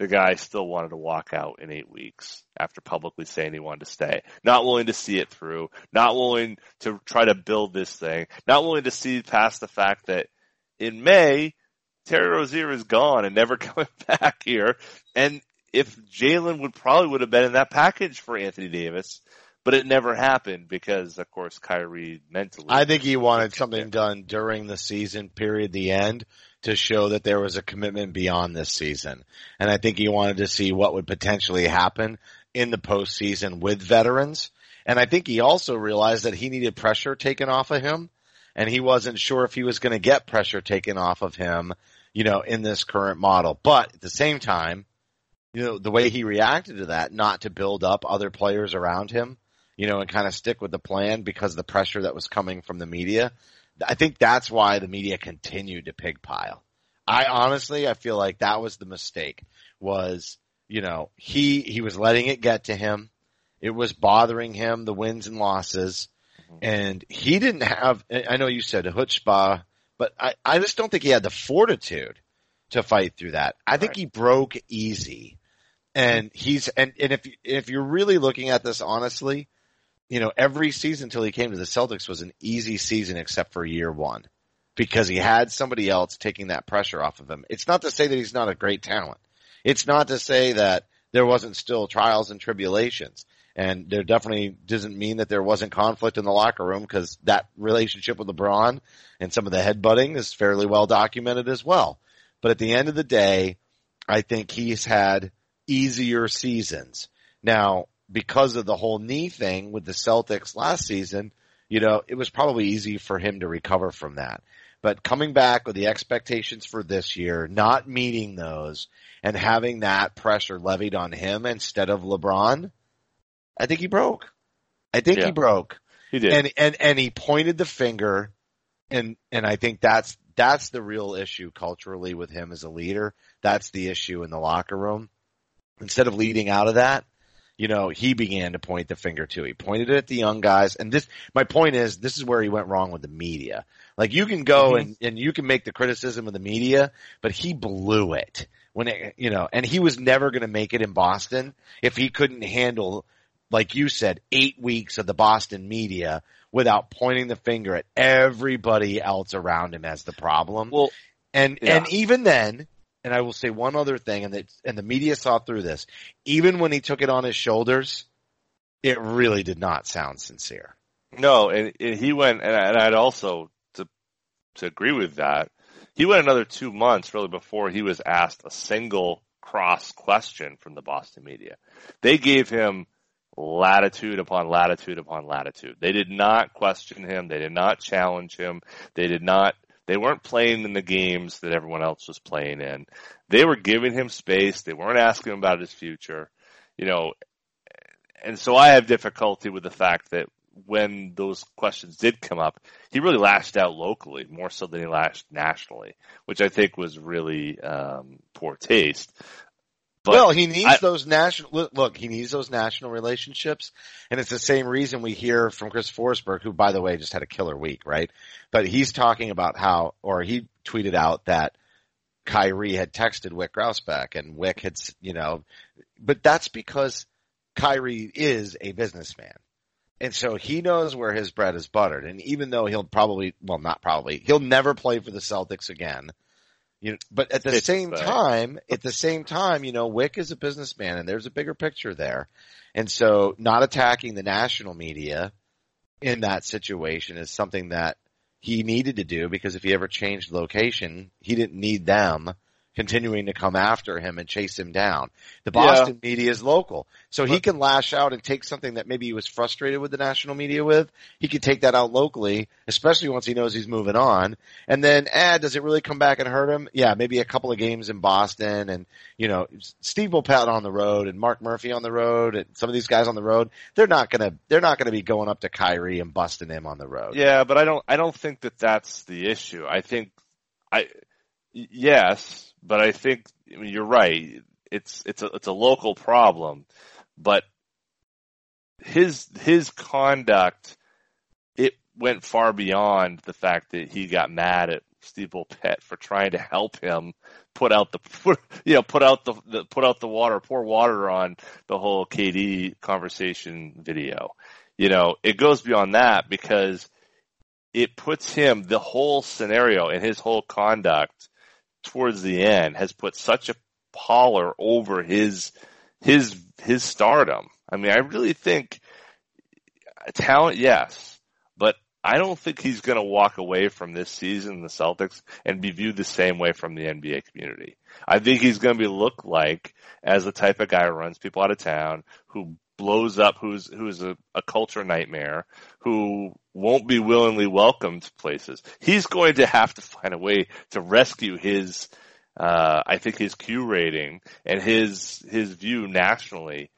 [SPEAKER 3] the guy still wanted to walk out in eight weeks after publicly saying he wanted to stay. Not willing to see it through. Not willing to try to build this thing. Not willing to see past the fact that in May, Terry Rozier is gone and never coming back here. And if Jaylen would probably would have been in that package for Anthony Davis, but it never happened because, of course, Kyrie mentally.
[SPEAKER 2] I think he wanted something done during the season period, the end, to show that there was a commitment beyond this season. And I think he wanted to see what would potentially happen in the postseason with veterans. And I think he also realized that he needed pressure taken off of him and he wasn't sure if he was going to get pressure taken off of him, you know, in this current model. But at the same time, you know, the way he reacted to that, not to build up other players around him, you know, and kind of stick with the plan because of the pressure that was coming from the media. I think that's why the media continued to pigpile. I honestly, I feel like that was the mistake was, you know, he, he was letting it get to him. It was bothering him, the wins and losses. Mm-hmm. And he didn't have, I know you said a chutzpah, but I, I just don't think he had the fortitude to fight through that. I think
[SPEAKER 3] Right.
[SPEAKER 2] he broke easy. And he's, and, and if, if you're really looking at this honestly, you know, every season until he came to the Celtics was an easy season except for year one because he had somebody else taking that pressure off of him. It's not to say that he's not a great talent. It's not to say that there wasn't still trials and tribulations. And there definitely doesn't mean that there wasn't conflict in the locker room because that relationship with LeBron and some of the headbutting is fairly well documented as well. But at the end of the day, I think he's had easier seasons. Now, because of the whole knee thing with the Celtics last season, you know, it was probably easy for him to recover from that. But coming back with the expectations for this year, not meeting those and having that pressure levied on him instead of LeBron, I think he broke. I think
[SPEAKER 3] Yeah.
[SPEAKER 2] he broke.
[SPEAKER 3] he did.
[SPEAKER 2] And and and he pointed the finger and and I think that's that's the real issue culturally with him as a leader. That's the issue in the locker room. Instead of leading out of that, you know, he began to point the finger too. He pointed it at the young guys. And this, my point is, this is where he went wrong with the media. Like you can go
[SPEAKER 3] Mhm.
[SPEAKER 2] and, and you can make the criticism of the media, but he blew it when it, you know, and he was never going to make it in Boston if he couldn't handle, like you said, eight weeks of the Boston media without pointing the finger at everybody else around him as the problem.
[SPEAKER 3] well,
[SPEAKER 2] And
[SPEAKER 3] Yeah.
[SPEAKER 2] and even then, and I will say one other thing, and and the media saw through this. Even when he took it on his shoulders, it really did not sound sincere.
[SPEAKER 3] No, and, and he went, and, I- and I'd also to to agree with that. He went another two months really before he was asked a single cross question from the Boston media. They gave him latitude upon latitude upon latitude. They did not question him. They did not challenge him. They did not. They weren't playing in the games that everyone else was playing in. They were giving him space. They weren't asking him about his future. You know, and so I have difficulty with the fact that when those questions did come up, he really lashed out locally more so than he lashed nationally, which I think was really um, poor taste. But
[SPEAKER 2] well, he needs
[SPEAKER 3] I-
[SPEAKER 2] those national look. He needs those national relationships, and it's the same reason we hear from Chris Forsberg, who, by the way, just had a killer week, right? But he's talking about how, or he tweeted out that Kyrie had texted Wyc Grousbeck, and Wyc had, s- you know, but that's because Kyrie is a businessman. And so he knows where his bread is buttered. And even though he'll probably, well, not probably, he'll never play for the Celtics again. You know, but at the
[SPEAKER 3] It's
[SPEAKER 2] same time, at the same time, you know, Wyc is a businessman and there's a bigger picture there. And so not attacking the national media in that situation is something that he needed to do because if he ever changed location, he didn't need them continuing to come after him and chase him down. The
[SPEAKER 3] Yeah.
[SPEAKER 2] Boston media is local. So he can lash out and take something that maybe he was frustrated with the national media with. He can take that out locally, especially once he knows he's moving on. And then, eh, does it really come back and hurt him? Yeah, maybe a couple of games in Boston and, you know, Steve Bulpett on the road and Mark Murphy on the road and some of these guys on the road. They're not gonna, they're not gonna be going up to Kyrie and busting him on the road.
[SPEAKER 3] Yeah, but I don't. I don't think that that's the issue. I think, I, yes, but I think I mean, you're right. It's it's a it's a local problem, but his his conduct it went far beyond the fact that he got mad at Steve Pet for trying to help him put out the you know put out the, the put out the water pour water on the whole KD conversation video. You know, it goes beyond that because it puts him the whole scenario and his whole conduct towards the end has put such a pallor over his his his stardom. I mean, I really think talent, yes, but I don't think he's going to walk away from this season in the Celtics and be viewed the same way from the NBA community. I think he's going to be looked like as the type of guy who runs people out of town, who blows up, who's who's a, a culture nightmare, who won't be willingly welcomed places. He's going to have to find a way to rescue his, uh, I think his Q rating and his his view nationally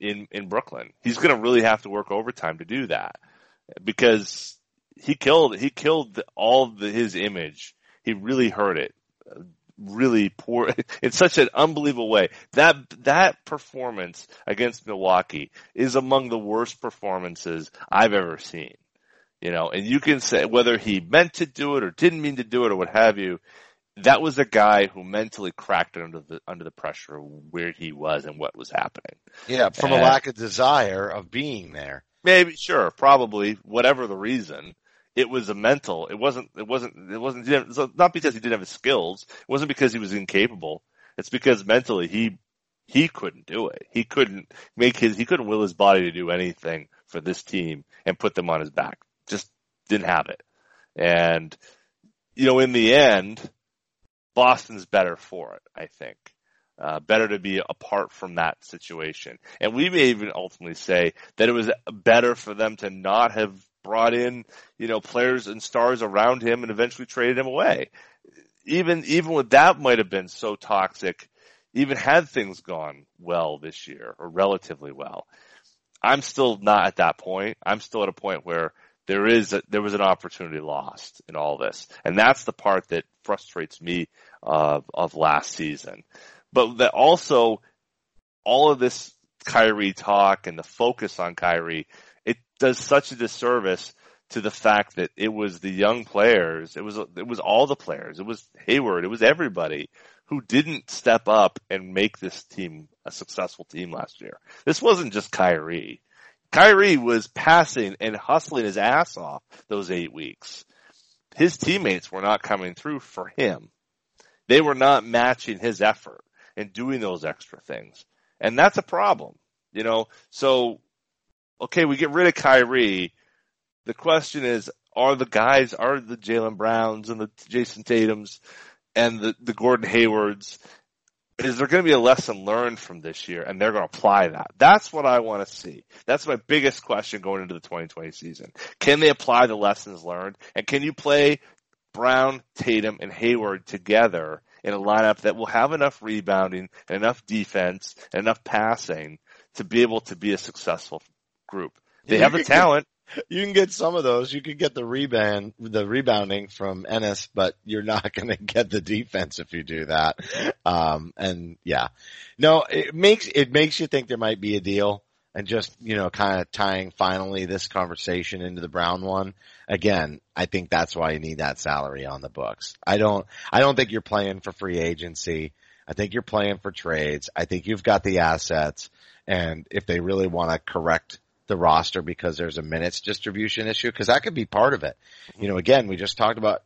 [SPEAKER 3] in in Brooklyn. He's going to really have to work overtime to do that because he killed he killed all the, his image. He really hurt it. Really poor in such an unbelievable way. That that performance against Milwaukee is among the worst performances I've ever seen. You know, and you can say whether he meant to do it or didn't mean to do it or what have you. That was a guy who mentally cracked under the under the pressure of where he was and what was happening.
[SPEAKER 2] Yeah, from a lack of desire of being there.
[SPEAKER 3] Maybe, sure, probably, whatever the reason. It was a mental. It wasn't. It wasn't. It wasn't. Didn't, so not because he didn't have the skills. It wasn't because he was incapable. It's because mentally he he couldn't do it. He couldn't make his. He couldn't will his body to do anything for this team and put them on his back. Just didn't have it. And you know, in the end, Boston's better for it. I think. Uh, better to be apart from that situation. And we may even ultimately say that it was better for them to not have brought in, you know, players and stars around him and eventually traded him away. Even, even with that might have been so toxic, even had things gone well this year or relatively well. I'm still not at that point. I'm still at a point where there is a, there was an opportunity lost in all this, and that's the part that frustrates me of of last season. But that also all of this Kyrie talk and the focus on Kyrie, it does such a disservice to the fact that it was the young players, it was it was all the players, it was Hayward, it was everybody who didn't step up and make this team a successful team last year. This wasn't just Kyrie. Kyrie was passing and hustling his ass off those eight weeks. His teammates were not coming through for him. They were not matching his effort and doing those extra things. And that's a problem, you know? So, okay, we get rid of Kyrie. The question is, are the guys, are the Jaylen Browns and the Jayson Tatums and the, the Gordon Haywards, is there going to be a lesson learned from this year and they're going to apply that? That's what I want to see. That's my biggest question going into the 2020 season. Can they apply the lessons learned and can you play Brown, Tatum, and Hayward together in a lineup that will have enough rebounding and enough defense and enough passing to be able to be a successful group. They have the talent.
[SPEAKER 2] You can get some of those. You could get the rebound, the rebounding from Enes, but you're not going to get the defense if you do that. Um, and yeah, no, it makes, it makes you think there might be a deal and just, you know, kind of tying finally this conversation into the Brown one. Again, I think that's why you need that salary on the books. I don't, I don't think you're playing for free agency. I think you're playing for trades. I think you've got the assets. And if they really want to correct the roster because there's a minutes distribution issue, because that could be part of it. You know, again, we just talked about,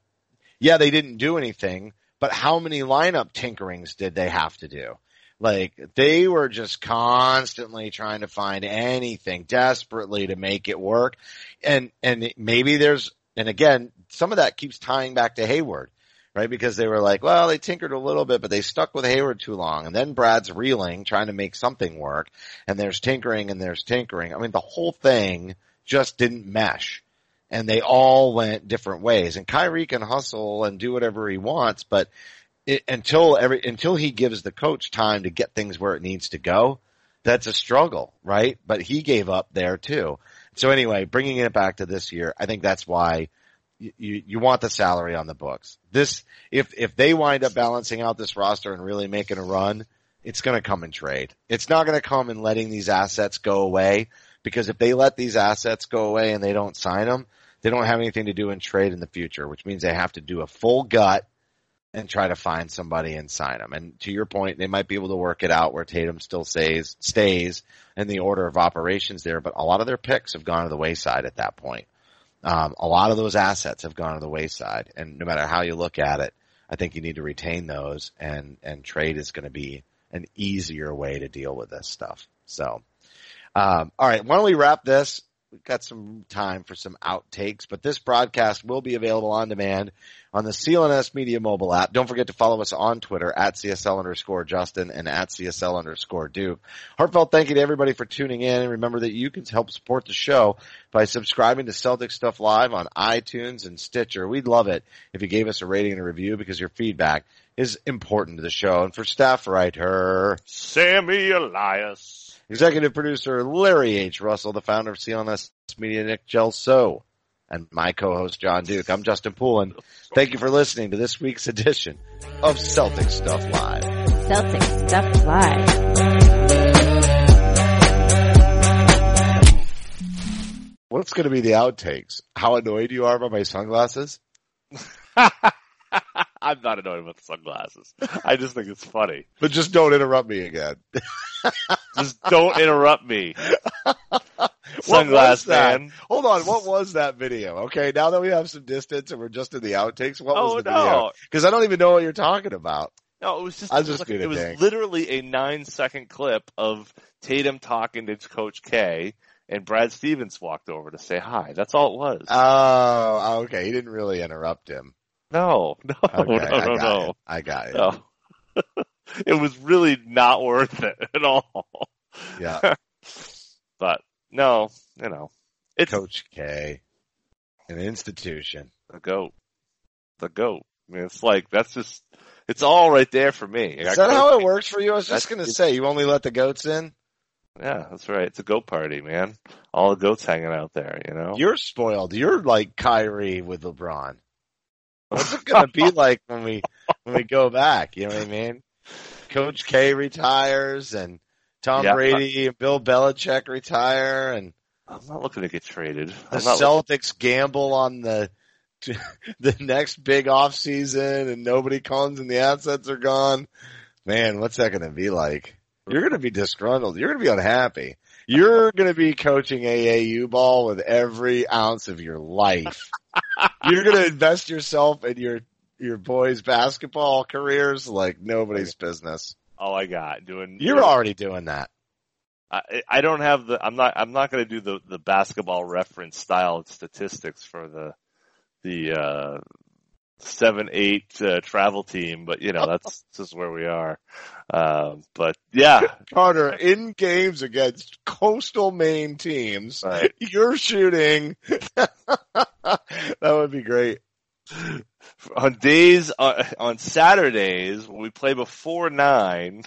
[SPEAKER 2] yeah, they didn't do anything, but how many lineup tinkerings did they have to do? Like they were just constantly trying to find anything desperately to make it work. And, and maybe there's, and again, some of that keeps tying back to Hayward, right? Because they were like, well, they tinkered a little bit, but they stuck with Hayward too long. And then Brad's reeling, trying to make something work. And there's tinkering and there's tinkering. I mean, the whole thing just didn't mesh. And they all went different ways. And Kyrie can hustle and do whatever he wants, but it, until every, until he gives the coach time to get things where it needs to go, that's a struggle, right? But he gave up there too. So anyway, bringing it back to this year, I think that's why you, you, want the salary on the books. This, if, if they wind up balancing out this roster and really making a run, it's going to come in trade. It's not going to come in letting these assets go away because if they let these assets go away and they don't sign them, they don't have anything to do in trade in the future, which means they have to do a full gut and try to find somebody and sign them. And to your point, they might be able to work it out where Tatum still stays, stays in the order of operations there, but a lot of their picks have gone to the wayside at that point. Um, a lot of those assets have gone to the wayside and no matter how you look at it, I think you need to retain those and, and trade is going to be an easier way to deal with this stuff. So, um, all right. Why don't we wrap this? We've got some time for some outtakes, but this broadcast will be available on demand on the CLNS Media mobile app. Don't forget to follow us on Twitter at CSL underscore Justin and at CSL underscore Duke. Heartfelt thank you to everybody for tuning in and remember that you can help support the show by subscribing to Celtics Stuff Live on iTunes and Stitcher. We'd love it if you gave us a rating and a review because your feedback is important to the show. And for staff writer,
[SPEAKER 3] Sammy Elias.
[SPEAKER 2] Executive producer Larry H. Russell, the founder of CLNS Media, Nick Gelso, and my co-host Jon Duke. I'm Justin Poulin. Thank you for listening to this week's edition of Celtics Stuff Live.
[SPEAKER 1] Celtics Stuff Live.
[SPEAKER 2] What's going to be the outtakes? How annoyed you are by my sunglasses?
[SPEAKER 3] I'm not annoyed with the sunglasses. I just think it's funny.
[SPEAKER 2] But just don't interrupt me again.
[SPEAKER 3] Just don't interrupt me. Sunglass man.
[SPEAKER 2] Hold on, what was that video? Okay, now that we have some distance and we're just in the outtakes, what
[SPEAKER 3] Oh
[SPEAKER 2] was the video? Because I don't even know what you're talking about.
[SPEAKER 3] No, it was just,
[SPEAKER 2] I was just
[SPEAKER 3] like- it was
[SPEAKER 2] dick.
[SPEAKER 3] literally a nine second clip of Tatum talking to Coach K and Brad Stevens walked over to say hi. That's all it was.
[SPEAKER 2] Oh, okay. He didn't really interrupt him.
[SPEAKER 3] No, no,
[SPEAKER 2] Okay,
[SPEAKER 3] no,
[SPEAKER 2] I
[SPEAKER 3] no,
[SPEAKER 2] got
[SPEAKER 3] no.
[SPEAKER 2] it. I got it.
[SPEAKER 3] No. it was really not worth it at all.
[SPEAKER 2] Yeah.
[SPEAKER 3] But no, you know, it's
[SPEAKER 2] Coach K, an institution.
[SPEAKER 3] the goat. The goat. I mean, it's like, that's just, it's all right there for me.
[SPEAKER 2] Is that how it works for you? I was just to say, you only let the goats in?
[SPEAKER 3] Yeah, that's right. It's a goat party, man. All the goats hanging out there, you know?
[SPEAKER 2] You're spoiled. You're like Kyrie with LeBron. What's it going to be like when we, when we go back? You know what I mean? Coach K retires and Tom
[SPEAKER 3] Yeah.
[SPEAKER 2] Brady and Bill Belichick retire and
[SPEAKER 3] I'm not looking to get traded.
[SPEAKER 2] the
[SPEAKER 3] I'm not
[SPEAKER 2] Celtics gamble on the the next big off season and nobody comes and the assets are gone. Man, what's that going to be like? You're going to be disgruntled. You're going to be unhappy. You're going to be coaching AAU ball with every ounce of your life. You're going to invest yourself in your your boys' basketball careers like nobody's business.
[SPEAKER 3] all I got doing.
[SPEAKER 2] You're already doing that.
[SPEAKER 3] I, I don't have the. I'm not. I'm not going to do the the basketball reference style statistics for the the uh seven eight uh, travel team, but you know that's just where we are. Um, but yeah,
[SPEAKER 2] Carter, in games against coastal Maine teams,
[SPEAKER 3] right.
[SPEAKER 2] you're shooting. that would be great.
[SPEAKER 3] on days uh, on Saturdays when we play before nine,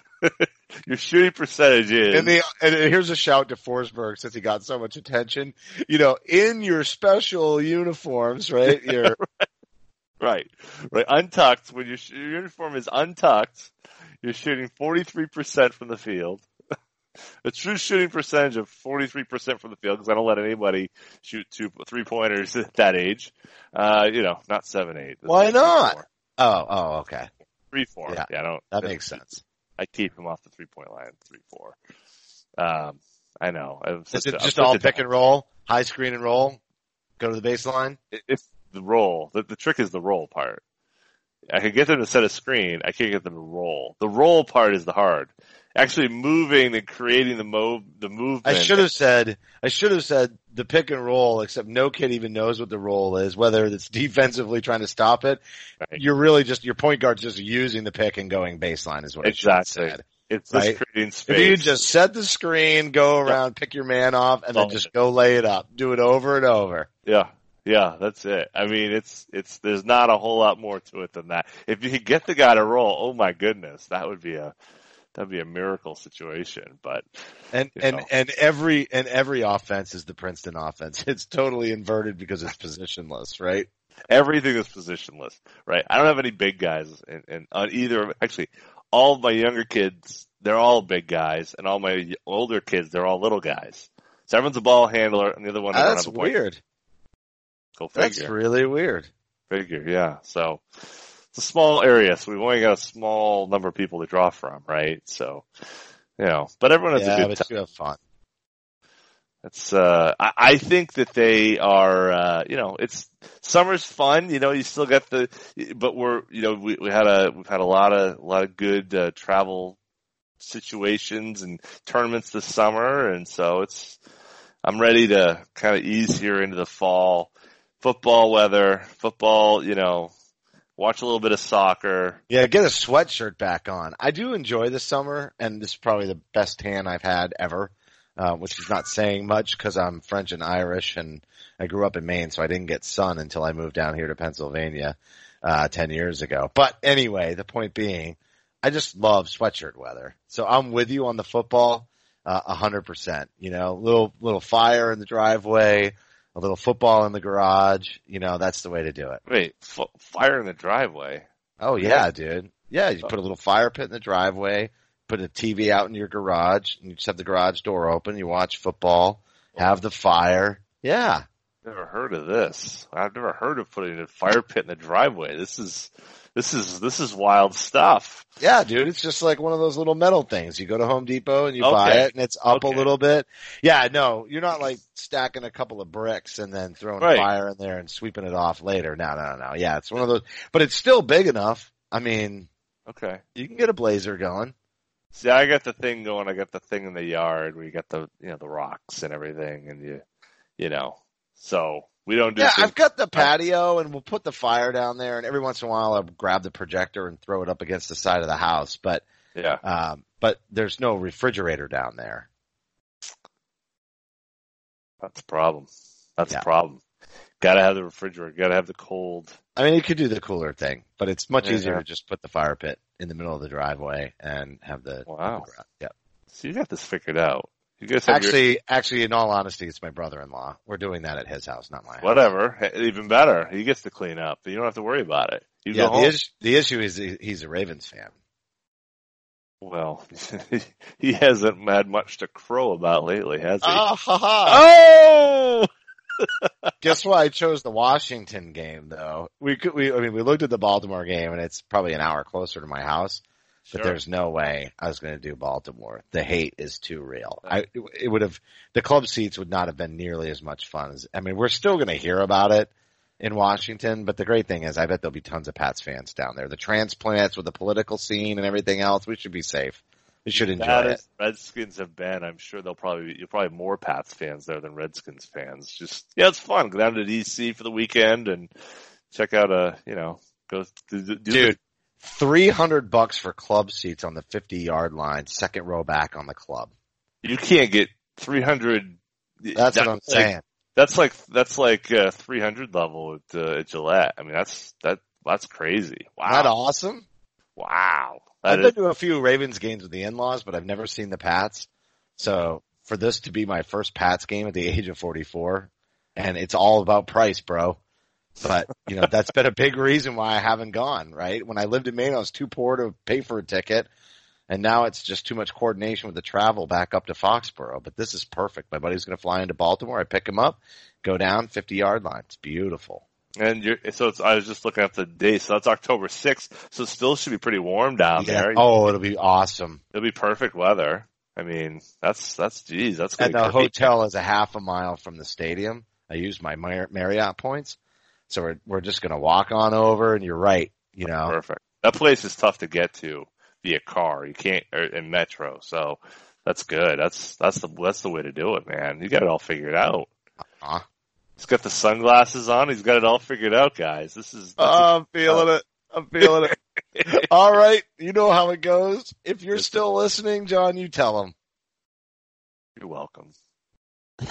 [SPEAKER 3] your shooting percentage is
[SPEAKER 2] And the and here's a shout to Forsberg since he got so much attention. You know, in your special uniforms, right? Your
[SPEAKER 3] right, right, right. untucked. When your, your uniform is untucked, you're shooting 43% from the field. A true shooting percentage of 43% from the field because I don't let anybody shoot two three pointers at that age. Uh, you know, not seven eight.
[SPEAKER 2] Why
[SPEAKER 3] Three,
[SPEAKER 2] not?
[SPEAKER 3] four.
[SPEAKER 2] oh oh okay
[SPEAKER 3] Three four.
[SPEAKER 2] Yeah,
[SPEAKER 3] Yeah, I don't.
[SPEAKER 2] that makes sense.
[SPEAKER 3] I keep him off the three point line. Three four. Um, I know.
[SPEAKER 2] Is it
[SPEAKER 3] a-
[SPEAKER 2] just all pick and roll, high screen and roll? Go to the baseline.
[SPEAKER 3] It's the roll. The, the trick is the roll part. I can get them to set a screen. I can't get them to roll. The roll part is the hard. Actually moving and creating the move, the movement.
[SPEAKER 2] I should have said I should have said the pick and roll, except no kid even knows what the roll is, whether it's defensively trying to stop it.
[SPEAKER 3] Right.
[SPEAKER 2] You're really just your point guard's just using the pick and going baseline is what I should have said.
[SPEAKER 3] It's
[SPEAKER 2] right.
[SPEAKER 3] just creating
[SPEAKER 2] If you just set the screen, go around, pick your man off, and then
[SPEAKER 3] Oh.
[SPEAKER 2] just go lay it up. Do it over and over.
[SPEAKER 3] Yeah. Yeah, that's it. I mean, it's, it's, there's not a whole lot more to it than that. If you could get the guy to roll, oh my goodness, that would be a, that'd be a miracle situation, but
[SPEAKER 2] And and
[SPEAKER 3] know.
[SPEAKER 2] and every and every offense is the Princeton offense. It's totally inverted because it's positionless, right?
[SPEAKER 3] everything is positionless, right? I don't have any big guys and, and on either, actually, all of my younger kids, they're all big guys and all my older kids, they're all little guys. So everyone's a ball handler and the other one, ah, don't
[SPEAKER 2] That's
[SPEAKER 3] have a point.
[SPEAKER 2] weird.
[SPEAKER 3] Figure.
[SPEAKER 2] That's really weird.
[SPEAKER 3] figure, yeah. So it's a small area, so we've only got a small number of people to draw from, right? So, you know, but everyone has a
[SPEAKER 2] Yeah,
[SPEAKER 3] good
[SPEAKER 2] but
[SPEAKER 3] time.
[SPEAKER 2] you have fun.
[SPEAKER 3] It's, uh, I, I think that they are, uh, you know, it's, summer's fun, you know, you still got the, but we're, you know, we, we had a, we've had a lot of, a lot of good, uh, travel situations and tournaments this summer. And so it's, I'm ready to kind of ease here into the fall football weather, football, you know, watch a little bit of soccer.
[SPEAKER 2] Yeah, get a sweatshirt back on. I do enjoy the summer, and this is probably the best tan I've had ever, uh, which is not saying much because I'm French and Irish, and I grew up in Maine, so I didn't get sun until I moved down here to Pennsylvania uh, ten years ago. But anyway, the point being, I just love sweatshirt weather. So I'm with you on the football, uh, a hundred percent. You know, little little fire in the driveway, a little football in the garage. You know, that's the way to do it.
[SPEAKER 3] Wait, f- fire in the driveway.
[SPEAKER 2] Oh yeah, dude. Yeah, you put a little fire pit in the driveway, put a TV out in your garage, and you just have the garage door open. You watch football, have the fire. Yeah,
[SPEAKER 3] Never heard of this. I've never heard of putting a fire pit in the driveway. This is, this is, this is wild stuff.
[SPEAKER 2] yeah, dude. It's just like one of those little metal things. You go to Home Depot and you buy it, and it's up
[SPEAKER 3] Okay.
[SPEAKER 2] a little bit. Yeah, no, you're not like stacking a couple of bricks and then throwing
[SPEAKER 3] Right.
[SPEAKER 2] fire in there and sweeping it off later. No, no, no. Yeah, it's one of those, but it's still big enough. I mean,
[SPEAKER 3] Okay.
[SPEAKER 2] you can get a blazer going.
[SPEAKER 3] See, I got the thing going. I got the thing in the yard where you got the, you know, the rocks and everything and you, you know, so we don't do
[SPEAKER 2] Yeah,
[SPEAKER 3] things-
[SPEAKER 2] I've got the patio and we'll put the fire down there and every once in a while I'll grab the projector and throw it up against the side of the house, but,
[SPEAKER 3] yeah.
[SPEAKER 2] um, but there's no refrigerator down there.
[SPEAKER 3] That's a problem. That's
[SPEAKER 2] Yeah.
[SPEAKER 3] a problem. Gotta have the refrigerator. Gotta have the cold.
[SPEAKER 2] I mean, you could do the cooler thing, but it's much
[SPEAKER 3] Yeah.
[SPEAKER 2] easier to just put the fire pit in the middle of the driveway and have the,
[SPEAKER 3] Wow.
[SPEAKER 2] yeah.
[SPEAKER 3] So you got this figured out. You guys have your,
[SPEAKER 2] Actually, actually, in all honesty, it's my brother-in-law. We're doing that at his house, not my house.
[SPEAKER 3] whatever. Hey, Even better. He gets to clean up. You don't have to worry about it. You
[SPEAKER 2] Yeah, the, is- the issue is he's a Ravens fan.
[SPEAKER 3] Well, he hasn't had much to crow about lately, has he?
[SPEAKER 2] Ah, ha, ha.
[SPEAKER 3] oh!
[SPEAKER 2] Guess why I chose the Washington game though? We could, we, I mean, we looked at the Baltimore game and it's probably an hour closer to my house, but
[SPEAKER 3] Sure.
[SPEAKER 2] there's no way I was going to do Baltimore. The hate is too real. I, it would have, the club seats would not have been nearly as much fun as, I mean, we're still going to hear about it in Washington, but the great thing is I bet there'll be tons of Pats fans down there. The transplants with the political scene and everything else, we should be safe. We should enjoy it.
[SPEAKER 3] Redskins have been, I'm sure they'll probably be, you'll probably more Pats fans there than Redskins fans. Just yeah, it's fun. Go down to DC for the weekend and check out a you know go do, do do
[SPEAKER 2] Dude, three hundred bucks for club seats on the fifty yard line, second row back on the club.
[SPEAKER 3] you can't get 300.
[SPEAKER 2] That's what I'm
[SPEAKER 3] like-
[SPEAKER 2] saying.
[SPEAKER 3] That's like that's like uh, 300 level at, uh, at Gillette. I mean that's that That's crazy. Wow.
[SPEAKER 2] Isn't that awesome?
[SPEAKER 3] Wow.
[SPEAKER 2] I've
[SPEAKER 3] That
[SPEAKER 2] been to a few Ravens games with the in-laws, but I've never seen the Pats. So for this to be my first Pats game at the age of 44, and it's all about price, bro. But, you know, that's been a big reason why I haven't gone, right? When I lived in Maine, I was too poor to pay for a ticket. And now it's just too much coordination with the travel back up to Foxborough. But this is perfect. My buddy's going to fly into Baltimore. I pick him up, go down 50 yard line. It's beautiful.
[SPEAKER 3] and you're, so it's, I was just looking at the date. So that's October 6th. So it still should be pretty warm down
[SPEAKER 2] Yeah.
[SPEAKER 3] there.
[SPEAKER 2] Oh, it'll be awesome.
[SPEAKER 3] It'll be perfect weather. I mean, that's, that's, geez, that's
[SPEAKER 2] And the hotel is a half a mile from the stadium. I used my Marriott points. So we're, we're just going to walk on over and you're right. You know,
[SPEAKER 3] Perfect. That place is tough to get to via car. You can't, or in metro. So that's good. That's, that's the, that's the way to do it, man. You got it all figured out.
[SPEAKER 2] Uh-huh.
[SPEAKER 3] He's got the sunglasses on. He's got it all figured out, guys. This is, that's
[SPEAKER 2] I'm feeling it. I'm feeling it. All right. You know how it goes. If you're still listening, Jon, you tell them.
[SPEAKER 3] you're welcome.